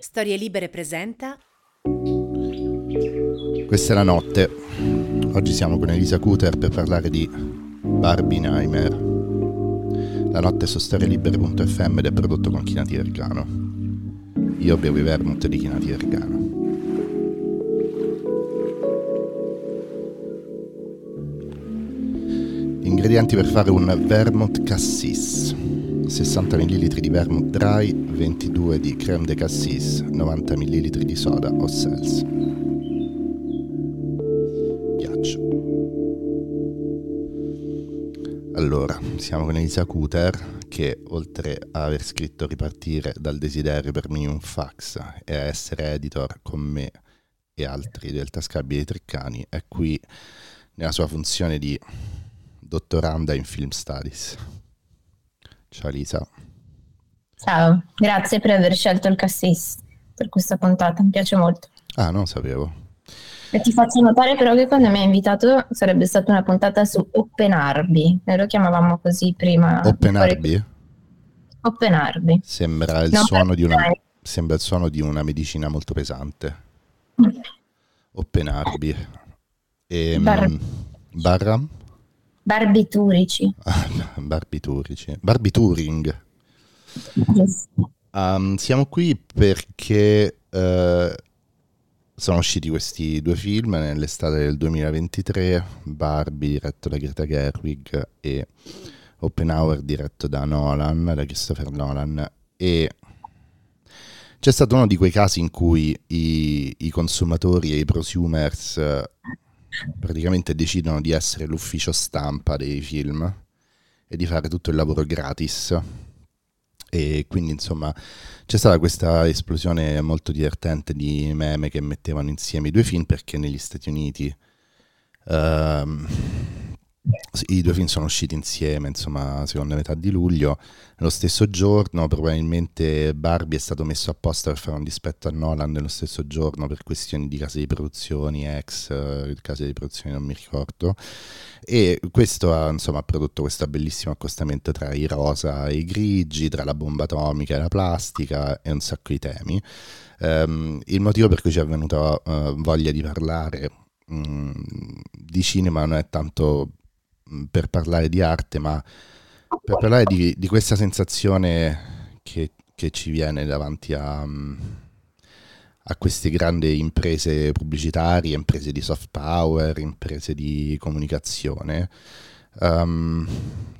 Storie Libere presenta. Questa è la notte. Oggi siamo con Elisa Cuter per parlare di Barbenheimer. La notte su storielibere.fm ed è prodotto con Chinati Vergano. Io bevo i vermouth di Chinati Vergano. Ingredienti per fare un vermouth cassis. 60 ml di vermouth dry, 22 di creme de cassis, 90 ml di soda o seltz. Ghiaccio. Allora, siamo con Elisa Cuter che oltre a aver scritto Ripartire dal desiderio per me un fax e a essere editor con me e altri del Tascabile Treccani è qui nella sua funzione di dottoranda in Film Studies. Ciao Lisa. Ciao, grazie per aver scelto il cassis per questa puntata, mi piace molto. Ah, non sapevo. E ti faccio notare però che quando mi hai invitato sarebbe stata una puntata su Open Arby, noi lo chiamavamo così prima. Open Arby? Open Arby. Sembra il, suono di una, sembra il suono di una medicina molto pesante. Open Arby. E, Bar- barra? Barbiturici. Barbiturici. Barbituring. Yes. Um, siamo qui perché uh, sono usciti questi due film nell'estate del 2023, Barbie diretto da Greta Gerwig e Oppenhauer diretto da Nolan, da Christopher Nolan e c'è stato uno di quei casi in cui i, i consumatori e i prosumers praticamente decidono di essere l'ufficio stampa dei film e di fare tutto il lavoro gratis. E quindi insomma c'è stata questa esplosione molto divertente di meme che mettevano insieme i due film perché negli Stati Uniti uh, i due film sono usciti insieme, insomma, seconda metà di luglio. Lo stesso giorno, probabilmente Barbie è stato messo apposta per fare un dispetto a Nolan nello stesso giorno per questioni di case di produzioni, ex eh, case di produzioni, non mi ricordo. E questo ha, insomma, prodotto questo bellissimo accostamento tra i rosa e i grigi, tra la bomba atomica e la plastica e un sacco di temi. Um, il motivo per cui ci è venuta uh, voglia di parlare um, di cinema non è tanto per parlare di arte, ma per parlare di, di questa sensazione che, che, ci viene davanti a, a, queste grandi imprese pubblicitarie, imprese di soft power, imprese di comunicazione, um,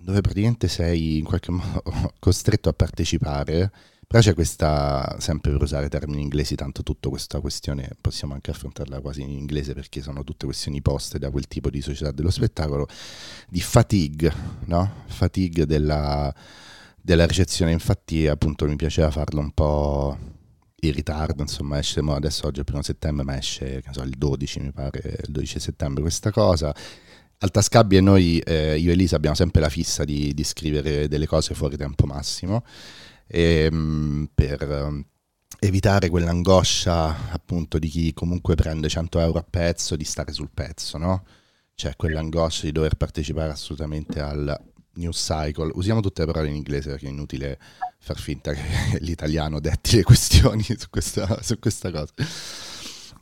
dove praticamente sei in qualche modo costretto a partecipare però c'è questa, sempre per usare termini inglesi, tanto tutta questa questione possiamo anche affrontarla quasi in inglese perché sono tutte questioni poste da quel tipo di società dello spettacolo, di fatigue, no? Fatigue della, della ricezione. Infatti appunto mi piaceva farlo un po' in ritardo, insomma esce adesso oggi è il primo settembre, ma esce so, il 12 mi pare, il 12 settembre questa cosa. Al Tascabbi e noi, eh, io e Elisa, abbiamo sempre la fissa di, di scrivere delle cose fuori tempo massimo e, ehm, per ehm, evitare quell'angoscia appunto di chi comunque prende 100 euro a pezzo di stare sul pezzo, no? Cioè quell'angoscia di dover partecipare assolutamente al news cycle. Usiamo tutte le parole in inglese perché è inutile far finta che l'italiano detti le questioni su questa, su questa cosa.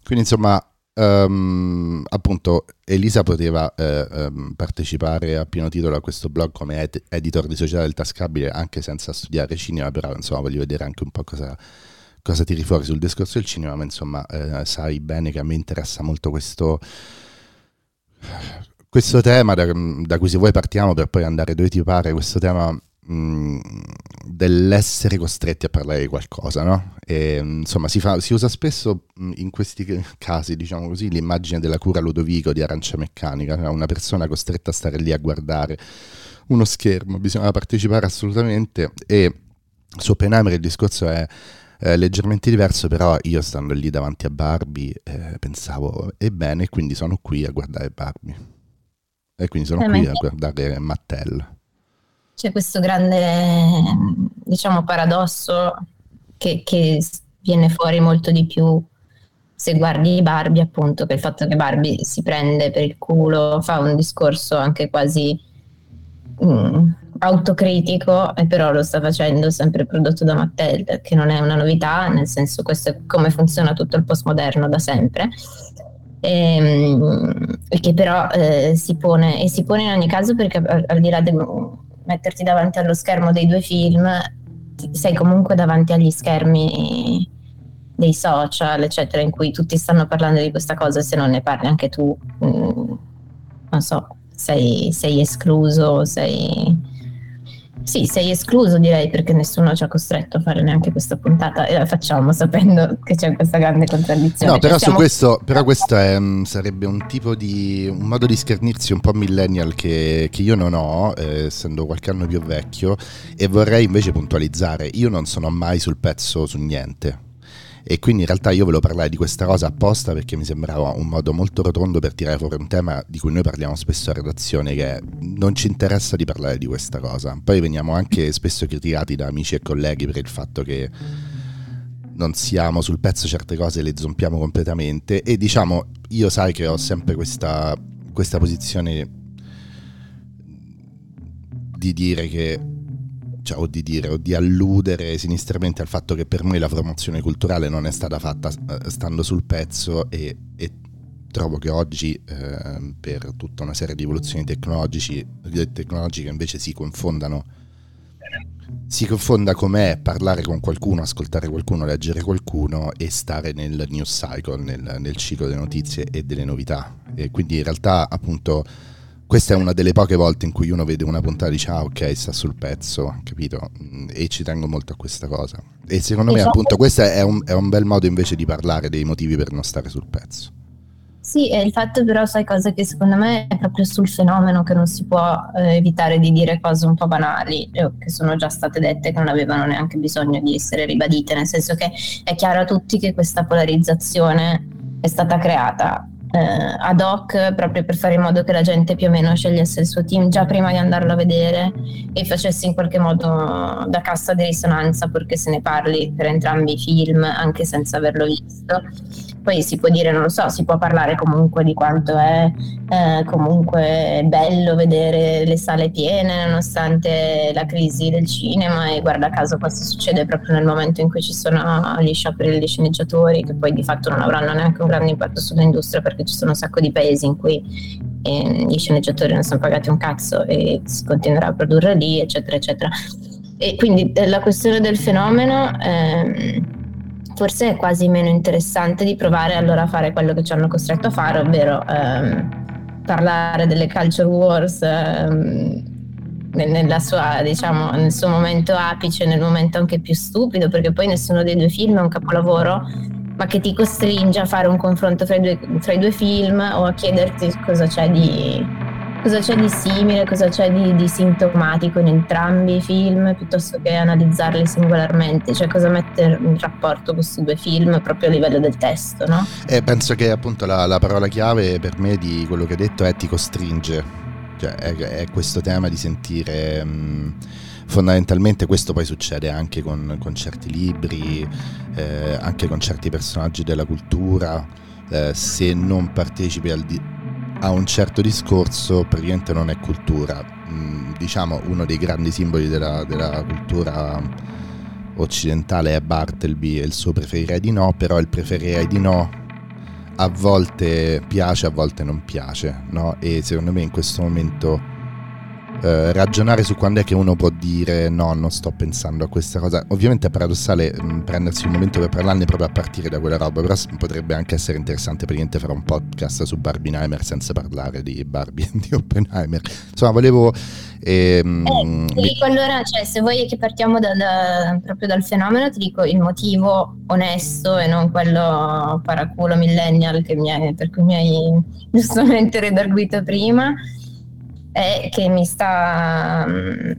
Quindi insomma Um, appunto Elisa poteva eh, um, partecipare a pieno titolo a questo blog come ed- editor di Società del Tascabile anche senza studiare cinema, però insomma voglio vedere anche un po' cosa, cosa tiri fuori sul discorso del cinema, ma insomma eh, sai bene che a me interessa molto questo, questo tema da, da, cui se vuoi partiamo per poi andare dove ti pare, questo tema Dell'essere costretti a parlare di qualcosa, no? E, insomma, si, fa, si, usa spesso in questi casi, diciamo così, l'immagine della cura Ludovico di Arancia Meccanica, cioè una persona costretta a stare lì a guardare uno schermo, bisogna partecipare assolutamente e su Oppenheimer il discorso è eh, leggermente diverso, però io stando lì davanti a Barbie eh, pensavo, ebbene, quindi sono qui a guardare Barbie. E quindi sono qui a guardare Mattel c'è questo grande, diciamo, paradosso che, che, viene fuori molto di più se guardi Barbie, appunto, che il fatto che Barbie si prende per il culo, fa un discorso anche quasi, mm, autocritico e però lo sta facendo sempre prodotto da Mattel, che non è una novità, nel senso questo è come funziona tutto il postmoderno da sempre. Ehm, e che però eh, si pone e si pone in ogni caso perché al, al di là di metterti davanti allo schermo dei due film sei comunque davanti agli schermi dei social eccetera in cui tutti stanno parlando di questa cosa se non ne parli anche tu mh, mm, non so sei, sei escluso sei sì, sei escluso direi perché nessuno ci ha costretto a fare neanche questa puntata e la facciamo sapendo che c'è questa grande contraddizione. No, però, siamo... questo, però questo è, mm, sarebbe un tipo di un modo di schernirsi un po' millennial che, che io non ho, eh, essendo qualche anno più vecchio, e vorrei invece puntualizzare. Io non sono mai sul pezzo su niente e quindi in realtà io volevo parlare di questa cosa apposta perché mi sembrava un modo molto rotondo per tirare fuori un tema di cui noi parliamo spesso a redazione che non ci interessa di parlare di questa cosa. Poi veniamo anche spesso criticati da amici e colleghi per il fatto che non siamo sul pezzo certe cose le zompiamo completamente e diciamo io sai che ho sempre questa, questa posizione di dire che cioè, o di dire o di alludere sinistramente al fatto che per noi la promozione culturale non è stata fatta eh, stando sul pezzo e, e trovo che oggi eh, per tutta una serie di evoluzioni tecnologiche invece si confondano si confonda com'è parlare con qualcuno, ascoltare qualcuno, leggere qualcuno e stare nel news cycle, nel, nel ciclo delle notizie e delle novità. E quindi in realtà appunto questa è una delle poche volte in cui uno vede una puntata e dice ah ok sta sul pezzo, capito? Mm, e ci tengo molto a questa cosa. E secondo me esatto. appunto questo è un, è un bel modo invece di parlare dei motivi per non stare sul pezzo. Sì, e il fatto però, sai cosa che secondo me è proprio sul fenomeno che non si può eh, evitare di dire cose un po' banali, eh, che sono già state dette, che non avevano neanche bisogno di essere ribadite, nel senso che è chiaro a tutti che questa polarizzazione è stata creata eh, ad hoc proprio per fare in modo che la gente più o meno scegliesse il suo team già prima di andarlo a vedere e facesse in qualche modo da cassa di risonanza purché se ne parli per entrambi i film anche senza averlo visto poi si può dire, non lo so, si può parlare comunque di quanto è eh, comunque bello vedere le sale piene nonostante la crisi del cinema e guarda caso questo succede proprio nel momento in cui ci sono gli scioperi degli sceneggiatori che poi di fatto non avranno neanche un grande impatto sull'industria perché ci sono un sacco di paesi in cui eh, gli sceneggiatori non sono pagati un cazzo e si continuerà a produrre lì eccetera eccetera. E quindi eh, la questione del fenomeno... Ehm, forse è quasi meno interessante di provare allora a fare quello che ci hanno costretto a fare, ovvero ehm, parlare delle culture wars ehm, sua, diciamo, nel suo momento apice, nel momento anche più stupido, perché poi nessuno dei due film è un capolavoro, ma che ti costringe a fare un confronto fra i due, fra i due film o a chiederti cosa c'è di cosa c'è di simile, cosa c'è di, di, sintomatico in entrambi i film, piuttosto che analizzarli singolarmente, cioè cosa mette in rapporto questi due film proprio a livello del testo, no? Eh, penso che appunto la, la, parola chiave per me di quello che hai detto è ti costringe, cioè è, è questo tema di sentire... Mh, fondamentalmente questo poi succede anche con, con certi libri, eh, anche con certi personaggi della cultura, eh, se non partecipi al, di- a un certo discorso praticamente non è cultura. Mm, diciamo uno dei grandi simboli della, della, cultura occidentale è Bartleby e il suo preferirei di no, però il preferirei di no a volte piace, a volte non piace, no? E secondo me in questo momento eh, ragionare su quando è che uno può dire no, non sto pensando a questa cosa. Ovviamente è paradossale mh, mm, prendersi un momento per parlarne proprio a partire da quella roba, però potrebbe anche essere interessante per niente fare un podcast su Barbieheimer senza parlare di Barbie e di Oppenheimer. Insomma, volevo... Ehm, eh, dico allora, cioè, se vuoi che partiamo dal, proprio dal fenomeno, ti dico il motivo onesto e non quello paraculo millennial hai, per cui mi hai giustamente redarguito prima è che mi sta... Mm,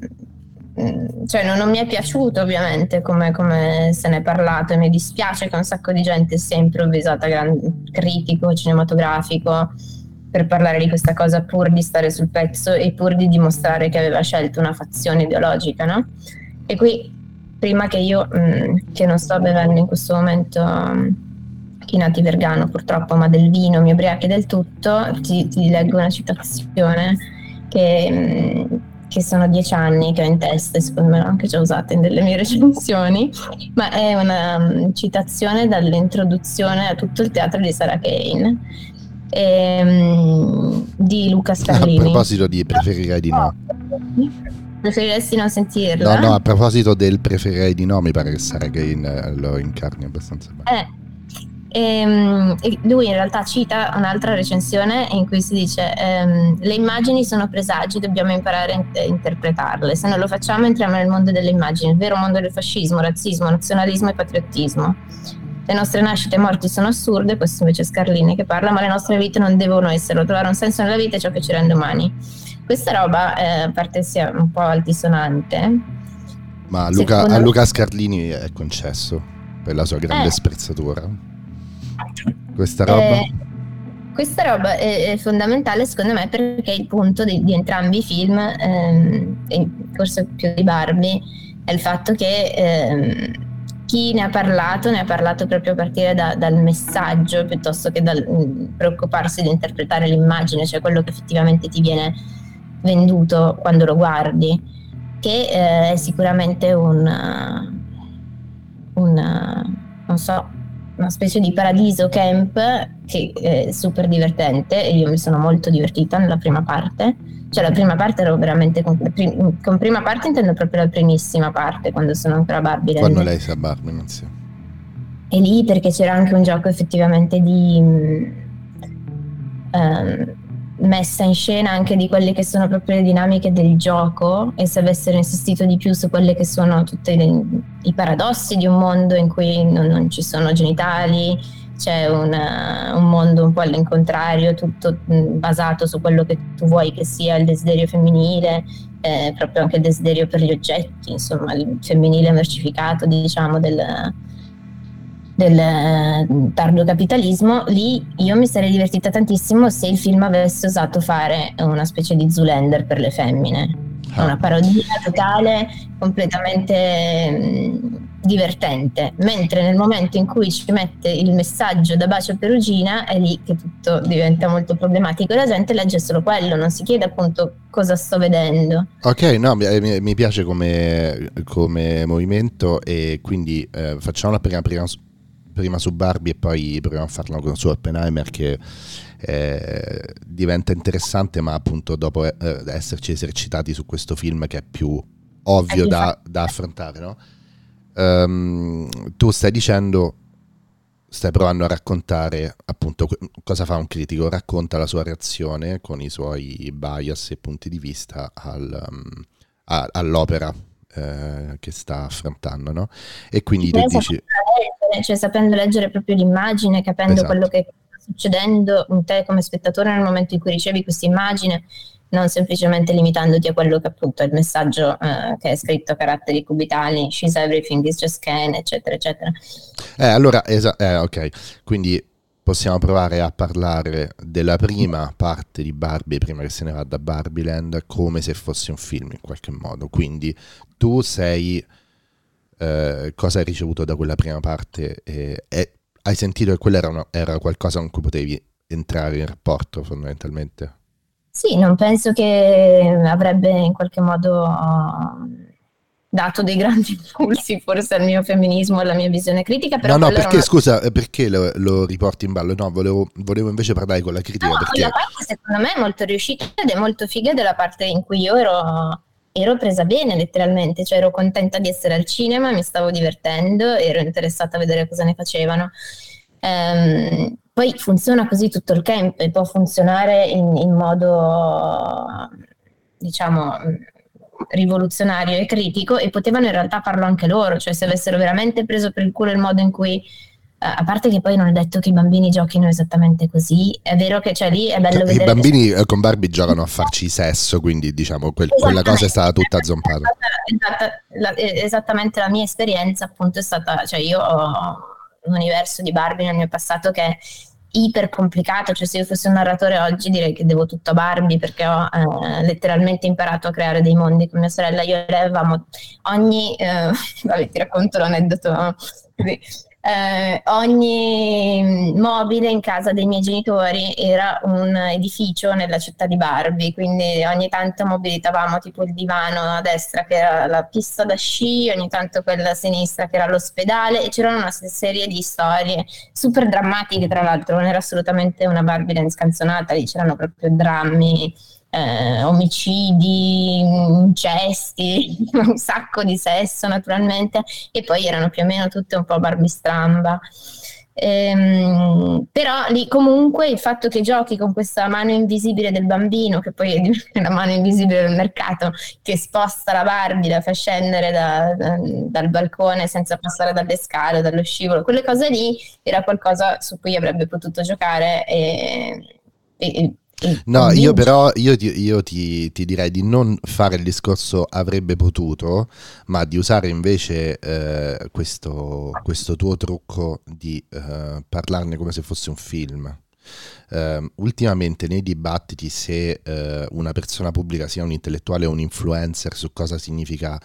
cioè non, non mi è piaciuto ovviamente come, come, se ne è parlato e mi dispiace che un sacco di gente sia improvvisata gran, critico cinematografico per parlare di questa cosa pur di stare sul pezzo e pur di dimostrare che aveva scelto una fazione ideologica, no? E qui, prima che io, mh, mm, che non sto bevendo in questo momento um, chinati vergano purtroppo, ma del vino mi ubriachi del tutto, ti, ti leggo una citazione che, che sono dieci anni che ho in testa, secondo me l'ho anche già usata in delle mie recensioni, ma è una um, citazione dall'introduzione a tutto il teatro di Sarah Kane ehm, di Luca Scarlini. A proposito di preferirei di no. Preferiresti non sentirla? No, no, a proposito del preferirei di no, mi pare che Sarah Kane eh, lo incarni abbastanza bene. Eh, e, ehm, e lui in realtà cita un'altra recensione in cui si dice ehm, le immagini sono presagi, dobbiamo imparare a interpretarle, se non lo facciamo entriamo nel mondo delle immagini, il vero mondo del fascismo, razzismo, nazionalismo e patriottismo. Le nostre nascite e morti sono assurde, questo invece è Scarlini che parla, ma le nostre vite non devono esserlo, trovare un senso nella vita è ciò che ci rende umani. Questa roba, eh, a parte sia un po' altisonante, ma Luca, a Luca Scarlini è concesso per la sua grande eh, sprezzatura. Questa roba? Eh, questa roba è, è, fondamentale secondo me perché il punto di, di entrambi i film, ehm, forse più di Barbie, è il fatto che ehm, chi ne ha parlato ne ha parlato proprio a partire da, dal messaggio piuttosto che dal mm, preoccuparsi di interpretare l'immagine, cioè quello che effettivamente ti viene venduto quando lo guardi, che eh, è sicuramente un, un non so, una specie di paradiso camp che è super divertente e io mi sono molto divertita nella prima parte. Cioè la prima parte ero veramente con, con prima parte intendo proprio la primissima parte quando sono ancora Barbie. Quando lei sa Barbie, non si. E lì perché c'era anche un gioco effettivamente di um, messa in scena anche di quelle che sono proprio le dinamiche del gioco e se avessero insistito di più su quelle che sono tutti i paradossi di un mondo in cui non, non ci sono genitali, c'è una, un mondo un po' all'incontrario, tutto basato su quello che tu vuoi che sia il desiderio femminile, eh, proprio anche il desiderio per gli oggetti, insomma il femminile mercificato diciamo del, del eh, tardo capitalismo, lì io mi sarei divertita tantissimo se il film avesse osato fare una specie di Zoolander per le femmine. Ah. Una parodia totale, completamente mh, divertente, mentre nel momento in cui ci mette il messaggio da bacio perugina è lì che tutto diventa molto problematico e la gente legge solo quello, non si chiede appunto cosa sto vedendo. Ok, no, mi, mi piace come, come, movimento e quindi eh, facciamo la prima, prima prima su Barbie e poi proviamo a farlo su Oppenheimer che eh, diventa interessante ma appunto dopo eh, esserci esercitati su questo film che è più ovvio da, da, affrontare no? Um, tu stai dicendo stai provando a raccontare appunto cosa fa un critico? Racconta la sua reazione con i suoi bias e punti di vista al, um, a, all'opera eh, che sta affrontando, no? E quindi tu dici... Leggere, cioè sapendo leggere proprio l'immagine, capendo esatto. quello che sta succedendo in te come spettatore nel momento in cui ricevi questa immagine, non semplicemente limitandoti a quello che appunto è il messaggio eh, che è scritto a caratteri cubitali, she's everything, is just Ken, eccetera, eccetera. Eh, allora, esa- eh, ok, quindi possiamo provare a parlare della prima parte di Barbie prima che se ne vada da Barbieland come se fosse un film in qualche modo. Quindi tu sei... Eh, cosa hai ricevuto da quella prima parte? Eh, e hai sentito che quello era, una, era qualcosa con cui potevi entrare in rapporto fondamentalmente? Sì, non penso che avrebbe in qualche modo dato dei grandi impulsi forse al mio femminismo e alla mia visione critica. Però no, no, perché una... scusa, eh, perché lo, lo, riporti in ballo? No, volevo, volevo, invece parlare con la critica. No, perché... La parte secondo me è molto riuscita ed è molto figa della parte in cui io ero, ero presa bene letteralmente, cioè ero contenta di essere al cinema, mi stavo divertendo, ero interessata a vedere cosa ne facevano. Um, poi funziona così tutto il camp e può funzionare in, in modo, diciamo, rivoluzionario e critico e potevano in realtà farlo anche loro, cioè se avessero veramente preso per il culo il modo in cui eh, a parte che poi non è detto che i bambini giochino esattamente così, è vero che cioè, lì è bello cioè, vedere... I bambini che... con Barbie giocano a farci sesso, quindi diciamo quel, quella cosa è stata tutta zompata. Esatta, la, esattamente la mia esperienza appunto è stata, cioè io ho un universo di Barbie nel mio passato che iper complicato, cioè se io fossi un narratore oggi direi che devo tutto a Barbie perché ho eh, letteralmente imparato a creare dei mondi con mia sorella, io e lei avevamo ogni, eh, vabbè ti racconto l'aneddoto così, eh, ogni mobile in casa dei miei genitori era un edificio nella città di Barbie, quindi ogni tanto mobilitavamo tipo il divano a destra che era la pista da sci, ogni tanto quella a sinistra che era l'ospedale e c'erano una serie di storie super drammatiche tra l'altro, non era assolutamente una Barbie scanzonata, lì c'erano proprio drammi eh, omicidi, incesti, un sacco di sesso naturalmente, e poi erano più o meno tutte un po' barbistramba. Ehm, però lì comunque il fatto che giochi con questa mano invisibile del bambino, che poi è la mano invisibile del mercato, che sposta la Barbie, la fa scendere da, da, dal balcone senza passare dalle scale, dallo scivolo, quelle cose lì era qualcosa su cui avrebbe potuto giocare e, e No, io però io, ti, io ti, ti, direi di non fare il discorso avrebbe potuto, ma di usare invece eh, questo, questo, tuo trucco di eh, parlarne come se fosse un film. Uh, ultimamente nei dibattiti se uh, una persona pubblica sia un intellettuale o un influencer su cosa significa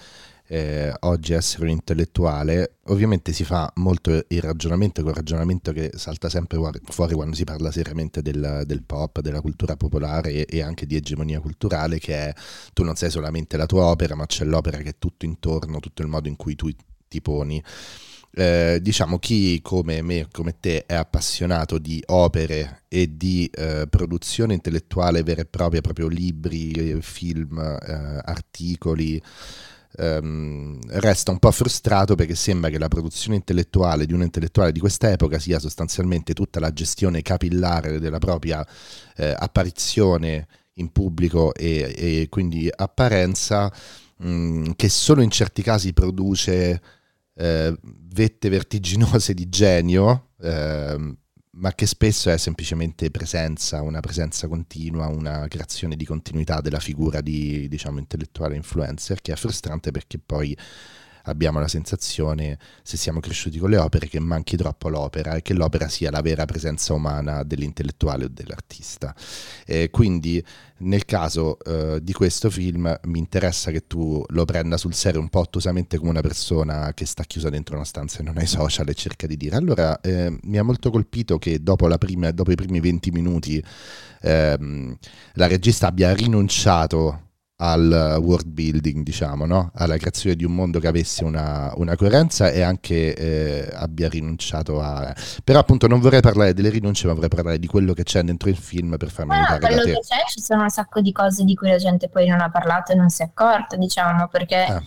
eh, oggi essere un intellettuale, ovviamente si fa molto il ragionamento, quel ragionamento che salta sempre fuori quando si parla seriamente del, del pop, della cultura popolare e, e, anche di egemonia culturale, che è tu non sei solamente la tua opera, ma c'è l'opera che è tutto intorno, tutto il modo in cui tu ti poni. Eh, diciamo chi come me, come te, è appassionato di opere e di eh, produzione intellettuale vera e propria, proprio libri, film, eh, articoli, ehm, resta un po' frustrato perché sembra che la produzione intellettuale di un intellettuale di questa epoca sia sostanzialmente tutta la gestione capillare della propria eh, apparizione in pubblico e, e quindi apparenza mh, mm, che solo in certi casi produce eh, vette vertiginose di genio eh, ma che spesso è semplicemente presenza, una presenza continua, una creazione di continuità della figura di, diciamo, intellettuale influencer, che è frustrante perché poi abbiamo la sensazione, se siamo cresciuti con le opere, che manchi troppo l'opera e che l'opera sia la vera presenza umana dell'intellettuale o dell'artista. E quindi nel caso eh, di questo film mi interessa che tu lo prenda sul serio un po' ottusamente come una persona che sta chiusa dentro una stanza e non ha i social e cerca di dire. Allora eh, mi ha molto colpito che dopo, prima, dopo i primi 20 minuti ehm, la regista abbia rinunciato al world building, diciamo, no? alla creazione di un mondo che avesse una, una coerenza e anche eh, abbia rinunciato a... Però appunto non vorrei parlare delle rinunce, ma vorrei parlare di quello che c'è dentro il film per farmi ah, quello da te. che c'è, ci sono un sacco di cose di cui la gente poi non ha parlato e non si è accorta, diciamo, perché... Ah.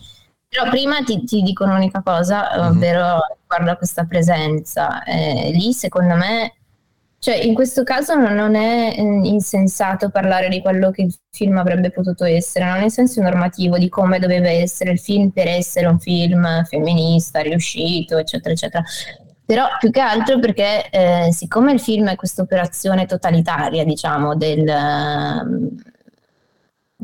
Però prima ti, ti, dico un'unica cosa, mm-hmm. ovvero riguardo a questa presenza. Eh, lì secondo me cioè, in questo caso non è eh, insensato parlare di quello che il film avrebbe potuto essere, non in senso normativo di come doveva essere il film per essere un film femminista, riuscito, eccetera, eccetera. Però più che altro perché eh, siccome il film è questa operazione totalitaria, diciamo, del,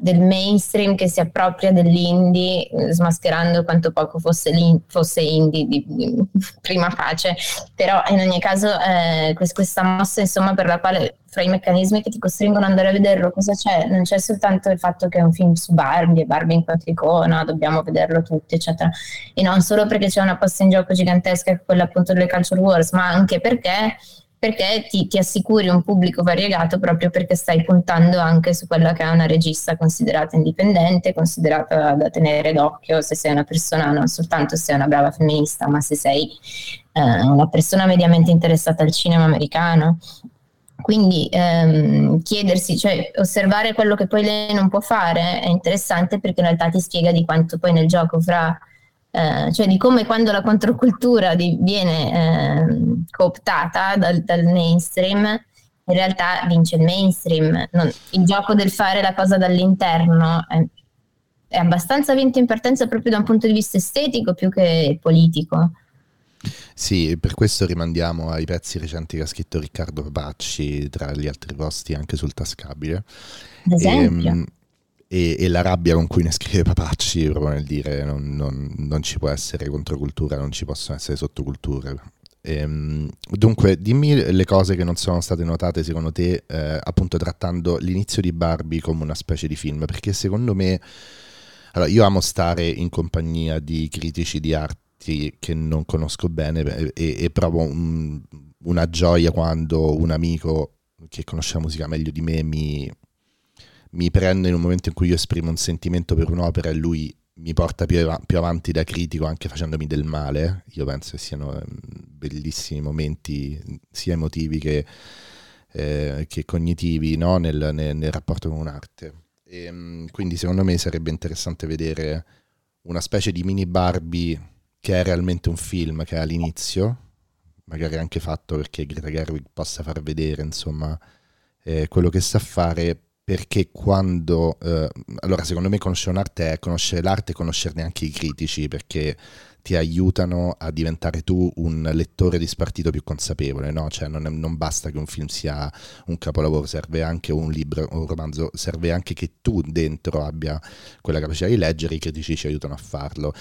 del mainstream che si appropria dell'indie, eh, smascherando quanto poco fosse, fosse indie di, di, prima pace. Però in ogni caso eh, questa mossa, insomma, per la quale fra i meccanismi che ti costringono ad andare a vederlo, cosa c'è? Non c'è soltanto il fatto che è un film su Barbie, Barbie in quanto icona, dobbiamo vederlo tutti, eccetera. E non solo perché c'è una posta in gioco gigantesca, quella appunto delle culture wars, ma anche perché perché ti, ti, assicuri un pubblico variegato proprio perché stai puntando anche su quella che è una regista considerata indipendente, considerata da tenere d'occhio se sei una persona, non soltanto se sei una brava femminista, ma se sei eh, una persona mediamente interessata al cinema americano. Quindi ehm, chiedersi, cioè osservare quello che poi lei non può fare è interessante perché in realtà ti spiega di quanto poi nel gioco fra eh, cioè di come quando la controcultura di, viene eh, cooptata dal, dal, mainstream, in realtà vince il mainstream. Non, il gioco del fare la cosa dall'interno è, è abbastanza vinto in partenza proprio da un punto di vista estetico più che politico. Sì, per questo rimandiamo ai pezzi recenti che ha scritto Riccardo Papacci, tra gli altri posti anche sul tascabile. Ad esempio. E, ehm, e, e, la rabbia con cui ne scrive Papacci proprio nel dire non, non, non ci può essere controcultura, non ci possono essere sottoculture. Ehm, dunque, dimmi le cose che non sono state notate secondo te, eh, appunto trattando l'inizio di Barbie come una specie di film, perché secondo me, allora io amo stare in compagnia di critici di arti che non conosco bene e, e provo un, una gioia quando un amico che conosce la musica meglio di me mi, mi prende in un momento in cui io esprimo un sentimento per un'opera e lui mi porta più, av- più, avanti da critico anche facendomi del male. Io penso che siano mm, bellissimi momenti sia emotivi che, eh, che cognitivi no? nel, nel, nel, rapporto con un'arte. E, mm, quindi secondo me sarebbe interessante vedere una specie di mini Barbie che è realmente un film che è all'inizio, magari anche fatto perché Greta Gerwig possa far vedere insomma eh, quello che sa fare perché quando eh, allora secondo me conoscere un'arte è conoscere l'arte e conoscerne anche i critici perché ti aiutano a diventare tu un lettore di spartito più consapevole, no? Cioè non, non, basta che un film sia un capolavoro, serve anche un libro, un romanzo, serve anche che tu dentro abbia quella capacità di leggere, i critici ci aiutano a farlo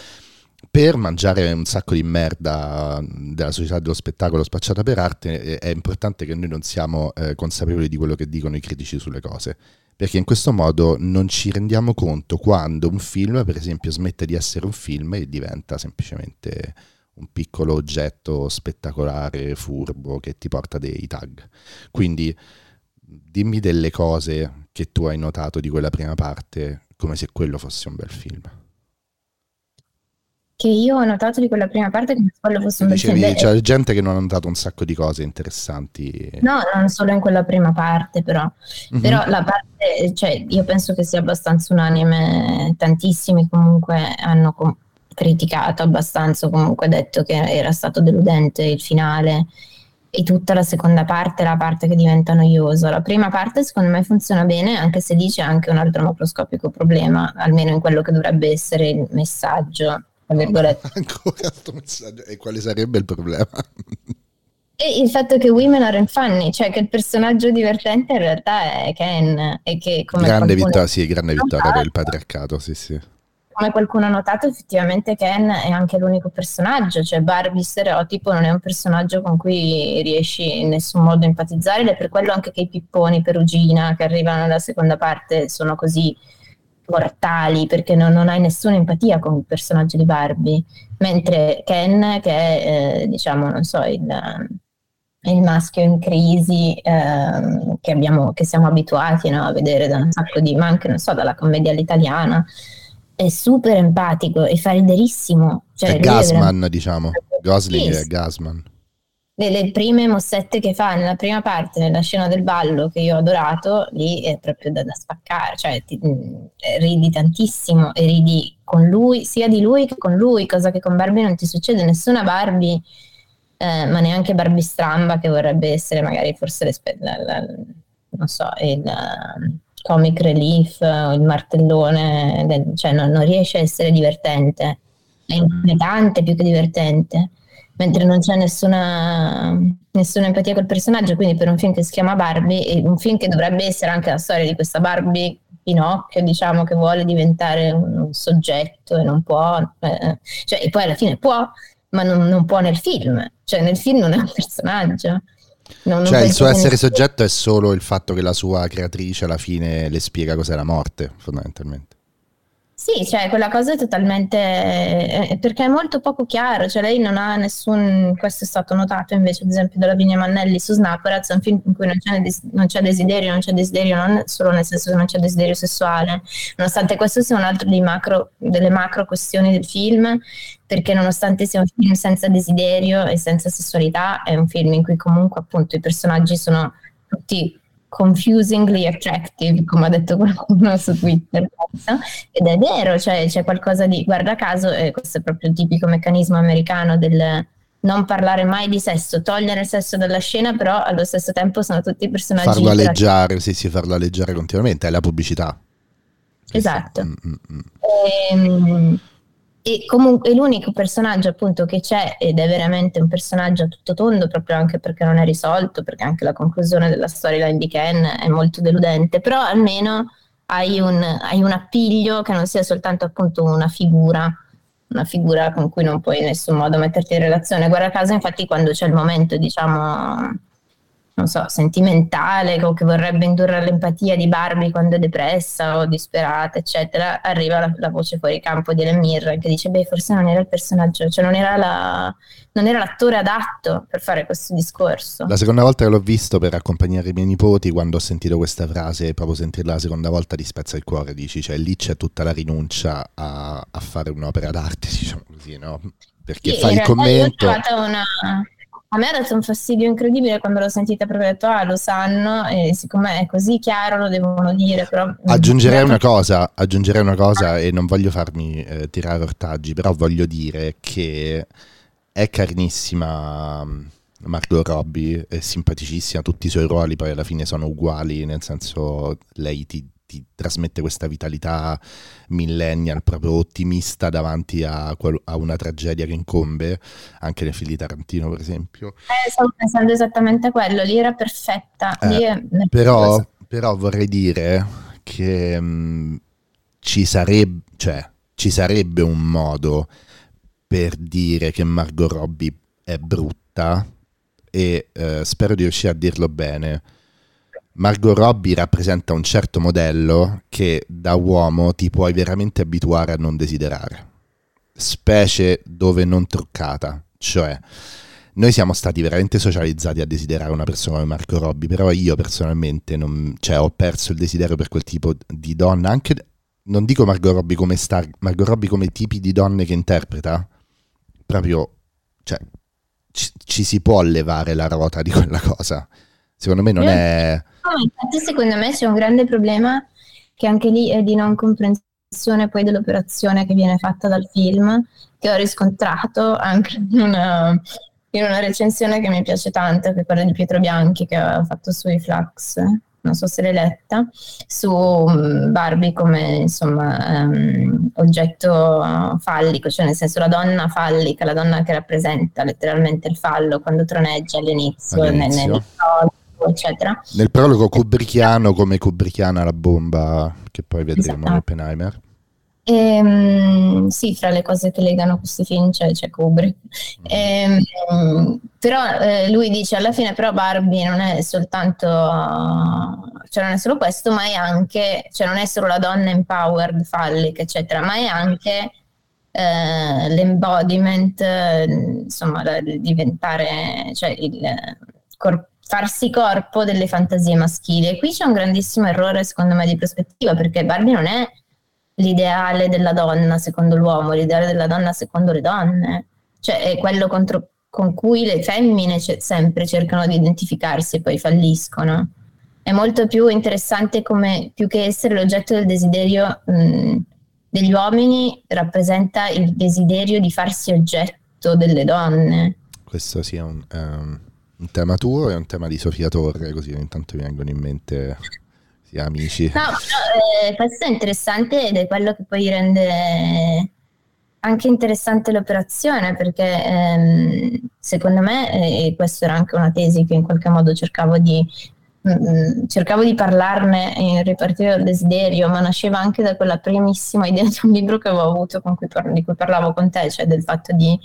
per mangiare un sacco di merda della società dello spettacolo spacciata per arte è importante che noi non siamo eh, consapevoli di quello che dicono i critici sulle cose. Perché in questo modo non ci rendiamo conto quando un film per esempio smette di essere un film e diventa semplicemente un piccolo oggetto spettacolare furbo che ti porta dei tag. Quindi dimmi delle cose che tu hai notato di quella prima parte come se quello fosse un bel film che io ho notato di quella prima parte che quello fosse un film. C'è gente che non ha notato un sacco di cose interessanti. No, non solo in quella prima parte, però. Mm-hmm. Però la parte, cioè, io penso che sia abbastanza unanime. Tantissimi comunque hanno com- criticato abbastanza, comunque detto che era stato deludente il finale e tutta la seconda parte, la parte che diventa noiosa. La prima parte secondo me funziona bene, anche se dice anche un altro macroscopico problema, almeno in quello che dovrebbe essere il messaggio tra virgolette. Ancora questo messaggio. E quale sarebbe il problema? E il fatto che Women Aren't Funny, cioè che il personaggio divertente in realtà è Ken. E che come grande vittoria, sì, grande vittoria per il patriarcato, sì, sì. Come qualcuno ha notato, effettivamente Ken è anche l'unico personaggio, cioè Barbie stereotipo non è un personaggio con cui riesci in nessun modo a empatizzare ed è per quello anche che i pipponi Perugina che arrivano nella seconda parte sono così mortali perché non, non, hai nessuna empatia con il personaggio di Barbie, mentre Ken, che è eh, diciamo, non so, il, il maschio in crisi eh, che, abbiamo, che, siamo abituati no, a vedere da un sacco di, ma anche non so, dalla commedia all'italiana, è super empatico e fa riderissimo. Cioè, è Gasman, diciamo, Gosling sì, è Gasman le, le, prime mossette che fa nella prima parte, nella scena del ballo che io ho adorato, lì è proprio da, da spaccare, cioè ti, mm, ridi tantissimo e ridi con lui, sia di lui che con lui, cosa che con Barbie non ti succede, nessuna Barbie, eh, ma neanche Barbie stramba che vorrebbe essere magari forse la, la, non so, il uh, comic relief o il martellone, del, cioè non, non riesce a essere divertente, è inquietante più che divertente mentre non c'è nessuna, nessuna empatia col personaggio, quindi per un film che si chiama Barbie, un film che dovrebbe essere anche la storia di questa Barbie Pinocchio, diciamo, che vuole diventare un, soggetto e non può, eh, cioè, e poi alla fine può, ma non, non, può nel film, cioè nel film non è un personaggio. Non, cioè il suo essere soggetto è solo il fatto che la sua creatrice alla fine le spiega cos'è la morte, fondamentalmente. Sì, cioè quella cosa è totalmente eh, perché è molto poco chiaro, cioè lei non ha nessun, questo è stato notato invece ad esempio dalla Vigna Mannelli su Snapperaz, è un film in cui non c'è, non c'è, desiderio, non c'è desiderio non solo nel senso che non c'è desiderio sessuale, nonostante questo sia un altro macro, delle macro questioni del film, perché nonostante sia un film senza desiderio e senza sessualità, è un film in cui comunque appunto i personaggi sono tutti confusingly attractive, come ha detto qualcuno su Twitter. Ed è vero, cioè c'è qualcosa di, guarda caso, eh, questo è proprio il tipico meccanismo americano del non parlare mai di sesso, togliere il sesso dalla scena, però allo stesso tempo sono tutti personaggi. Farlo alleggiare, sì, sì, farlo alleggiare continuamente, è la pubblicità. Esatto. Sì. Mm, mm. Ehm, e comunque l'unico personaggio appunto che c'è ed è veramente un personaggio a tutto tondo proprio anche perché non è risolto perché anche la conclusione della storyline di Ken è molto deludente però almeno hai un, hai un appiglio che non sia soltanto appunto una figura una figura con cui non puoi in nessun modo metterti in relazione. Guarda caso infatti quando c'è il momento diciamo non so, sentimentale o che vorrebbe indurre all'empatia di Barbie quando è depressa o disperata, eccetera, arriva la, la voce fuori campo di Lemire che dice, beh, forse non era il personaggio, cioè non era, la, non era l'attore adatto per fare questo discorso. La seconda volta che l'ho visto per accompagnare i miei nipoti, quando ho sentito questa frase, proprio sentirla la seconda volta ti spezza il cuore, dici, cioè lì c'è tutta la rinuncia a, a fare un'opera d'arte, diciamo così, no? Perché sì, fai il commento... Una a me ha dato un fastidio incredibile quando l'ho sentita proprio ho detto ah lo sanno e siccome è così chiaro lo devono dire però aggiungerei una cosa aggiungerei una cosa e non voglio farmi eh, tirare ortaggi però voglio dire che è carinissima mm, Margot Robbie è simpaticissima tutti i suoi ruoli poi alla fine sono uguali nel senso lei ti ti trasmette questa vitalità millennial, proprio ottimista davanti a, a, una tragedia che incombe, anche nei film di Tarantino per esempio. Eh, stavo pensando esattamente quello, lì era perfetta. Eh, lì è però, però, vorrei dire che mh, mm, ci, sarebbe, cioè, ci sarebbe un modo per dire che Margot Robbie è brutta e eh, spero di riuscire a dirlo bene Margot Robbie rappresenta un certo modello che da uomo ti puoi veramente abituare a non desiderare, specie dove non truccata, cioè noi siamo stati veramente socializzati a desiderare una persona come Margot Robbie, però io personalmente non, cioè, ho perso il desiderio per quel tipo di donna, anche non dico Margot Robbie come star, Margot Robbie come tipi di donne che interpreta, proprio, cioè, ci, ci si può levare la ruota di quella cosa. Secondo me non è infatti secondo me c'è un grande problema che anche lì è di non comprensione poi dell'operazione che viene fatta dal film, che ho riscontrato anche in una, in una recensione che mi piace tanto, che è quella di Pietro Bianchi che ha fatto sui Flux, non so se l'hai letta, su mm, Barbie come insomma um, oggetto fallico, cioè nel senso la donna fallica, la donna che rappresenta letteralmente il fallo quando troneggia all'inizio, all'inizio. Nel, nel eccetera. Nel prologo kubrickiano come kubrickiana la bomba che poi vedremo esatto. in Oppenheimer. E, um, sì, fra le cose che legano questi film c'è, c'è Kubrick. Mm. E, um, però eh, lui dice alla fine però Barbie non è soltanto, cioè non è solo questo, ma è anche, cioè non è solo la donna empowered, phallic, eccetera, ma è anche eh, l'embodiment, eh, insomma, diventare, cioè il corpo farsi corpo delle fantasie maschili. E qui c'è un grandissimo errore, secondo me, di prospettiva, perché Barbie non è l'ideale della donna secondo l'uomo, l'ideale della donna secondo le donne, cioè è quello contro, con cui le femmine c- sempre cercano di identificarsi e poi falliscono. È molto più interessante come, più che essere l'oggetto del desiderio mh, degli uomini, rappresenta il desiderio di farsi oggetto delle donne. Questo sia un... Um un tema tuo e un tema di Sofia Torre, così intanto mi vengono in mente sì, amici. No, però, eh, questo è interessante ed è quello che poi rende anche interessante l'operazione perché ehm, secondo me, e eh, questa era anche una tesi che in qualche modo cercavo di, mm, mm, cercavo di parlarne in ripartire dal desiderio, ma nasceva anche da quella primissima idea di un libro che avevo avuto cui par- di cui parlavo con te, cioè del fatto di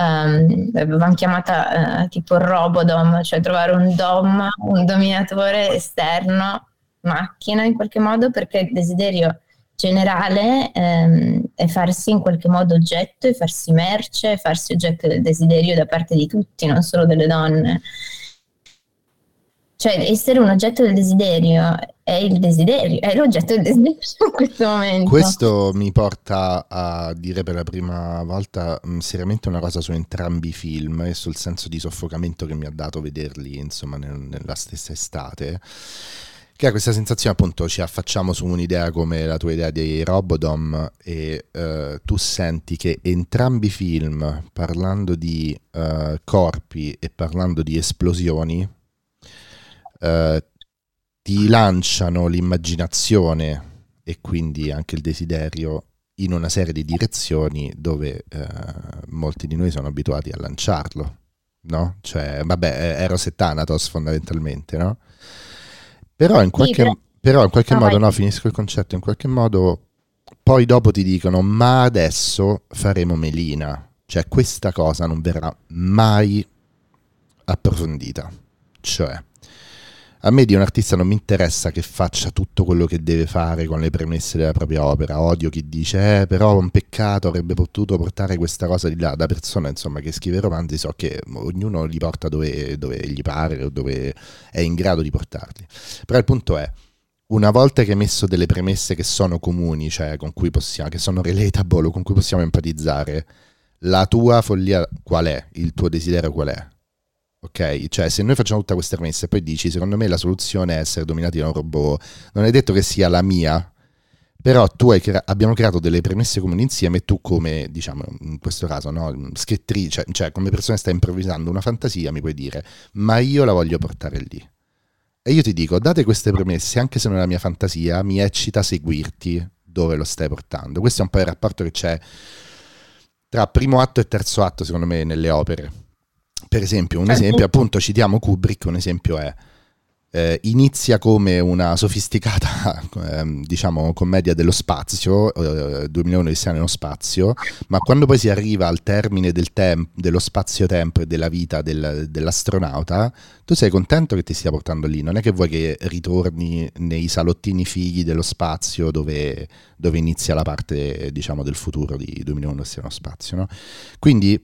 um, l'avevamo chiamata uh, tipo Robodom, cioè trovare un dom, un dominatore esterno, macchina in qualche modo, perché il desiderio generale um, è farsi in qualche modo oggetto, e farsi merce, farsi oggetto del desiderio da parte di tutti, non solo delle donne. Cioè, essere un oggetto del desiderio è il desiderio, è l'oggetto del desiderio in questo momento. Questo mi porta a dire per la prima volta mh, mm, seriamente una cosa su entrambi i film e sul senso di soffocamento che mi ha dato vederli, insomma, nel, nella stessa estate. Che ha questa sensazione, appunto, ci affacciamo su un'idea come la tua idea di Robodom e uh, tu senti che entrambi i film, parlando di uh, corpi e parlando di esplosioni, eh, ti lanciano l'immaginazione e quindi anche il desiderio in una serie di direzioni dove eh, molti di noi sono abituati a lanciarlo, no? Cioè, vabbè, Eros e Thanatos fondamentalmente, no? Però in qualche, sì, però in qualche no, modo, vai. no, finisco il concetto, in qualche modo poi dopo ti dicono ma adesso faremo Melina, cioè questa cosa non verrà mai approfondita, cioè A me di un artista non mi interessa che faccia tutto quello che deve fare con le premesse della propria opera. Odio chi dice, eh, però un peccato, avrebbe potuto portare questa cosa di là. Da persona, insomma, che scrive romanzi, so che ognuno li porta dove, dove gli pare o dove è in grado di portarli. Però il punto è, una volta che hai messo delle premesse che sono comuni, cioè con cui possiamo, che sono relatable con cui possiamo empatizzare, la tua follia qual è? Il tuo desiderio qual è? Ok, cioè se noi facciamo tutta questa premessa e poi dici secondo me la soluzione è essere dominati da un robot, non è detto che sia la mia, però tu hai crea- abbiamo creato delle premesse comuni insieme e tu come, diciamo, in questo caso, no, scrittrice, cioè come persona che sta improvvisando una fantasia mi puoi dire, ma io la voglio portare lì. E io ti dico, date queste premesse, anche se non è la mia fantasia, mi eccita seguirti dove lo stai portando. Questo è un po' il rapporto che c'è tra primo atto e terzo atto, secondo me, nelle opere per esempio, un certo. esempio, appunto, citiamo Kubrick, un esempio è eh, inizia come una sofisticata eh, diciamo commedia dello spazio eh, 2001 di nello spazio ma quando poi si arriva al termine del temp- dello spazio-tempo e della vita del, dell'astronauta tu sei contento che ti stia portando lì non è che vuoi che ritorni nei salottini fighi dello spazio dove, dove inizia la parte diciamo del futuro di 2001 di nello spazio no? quindi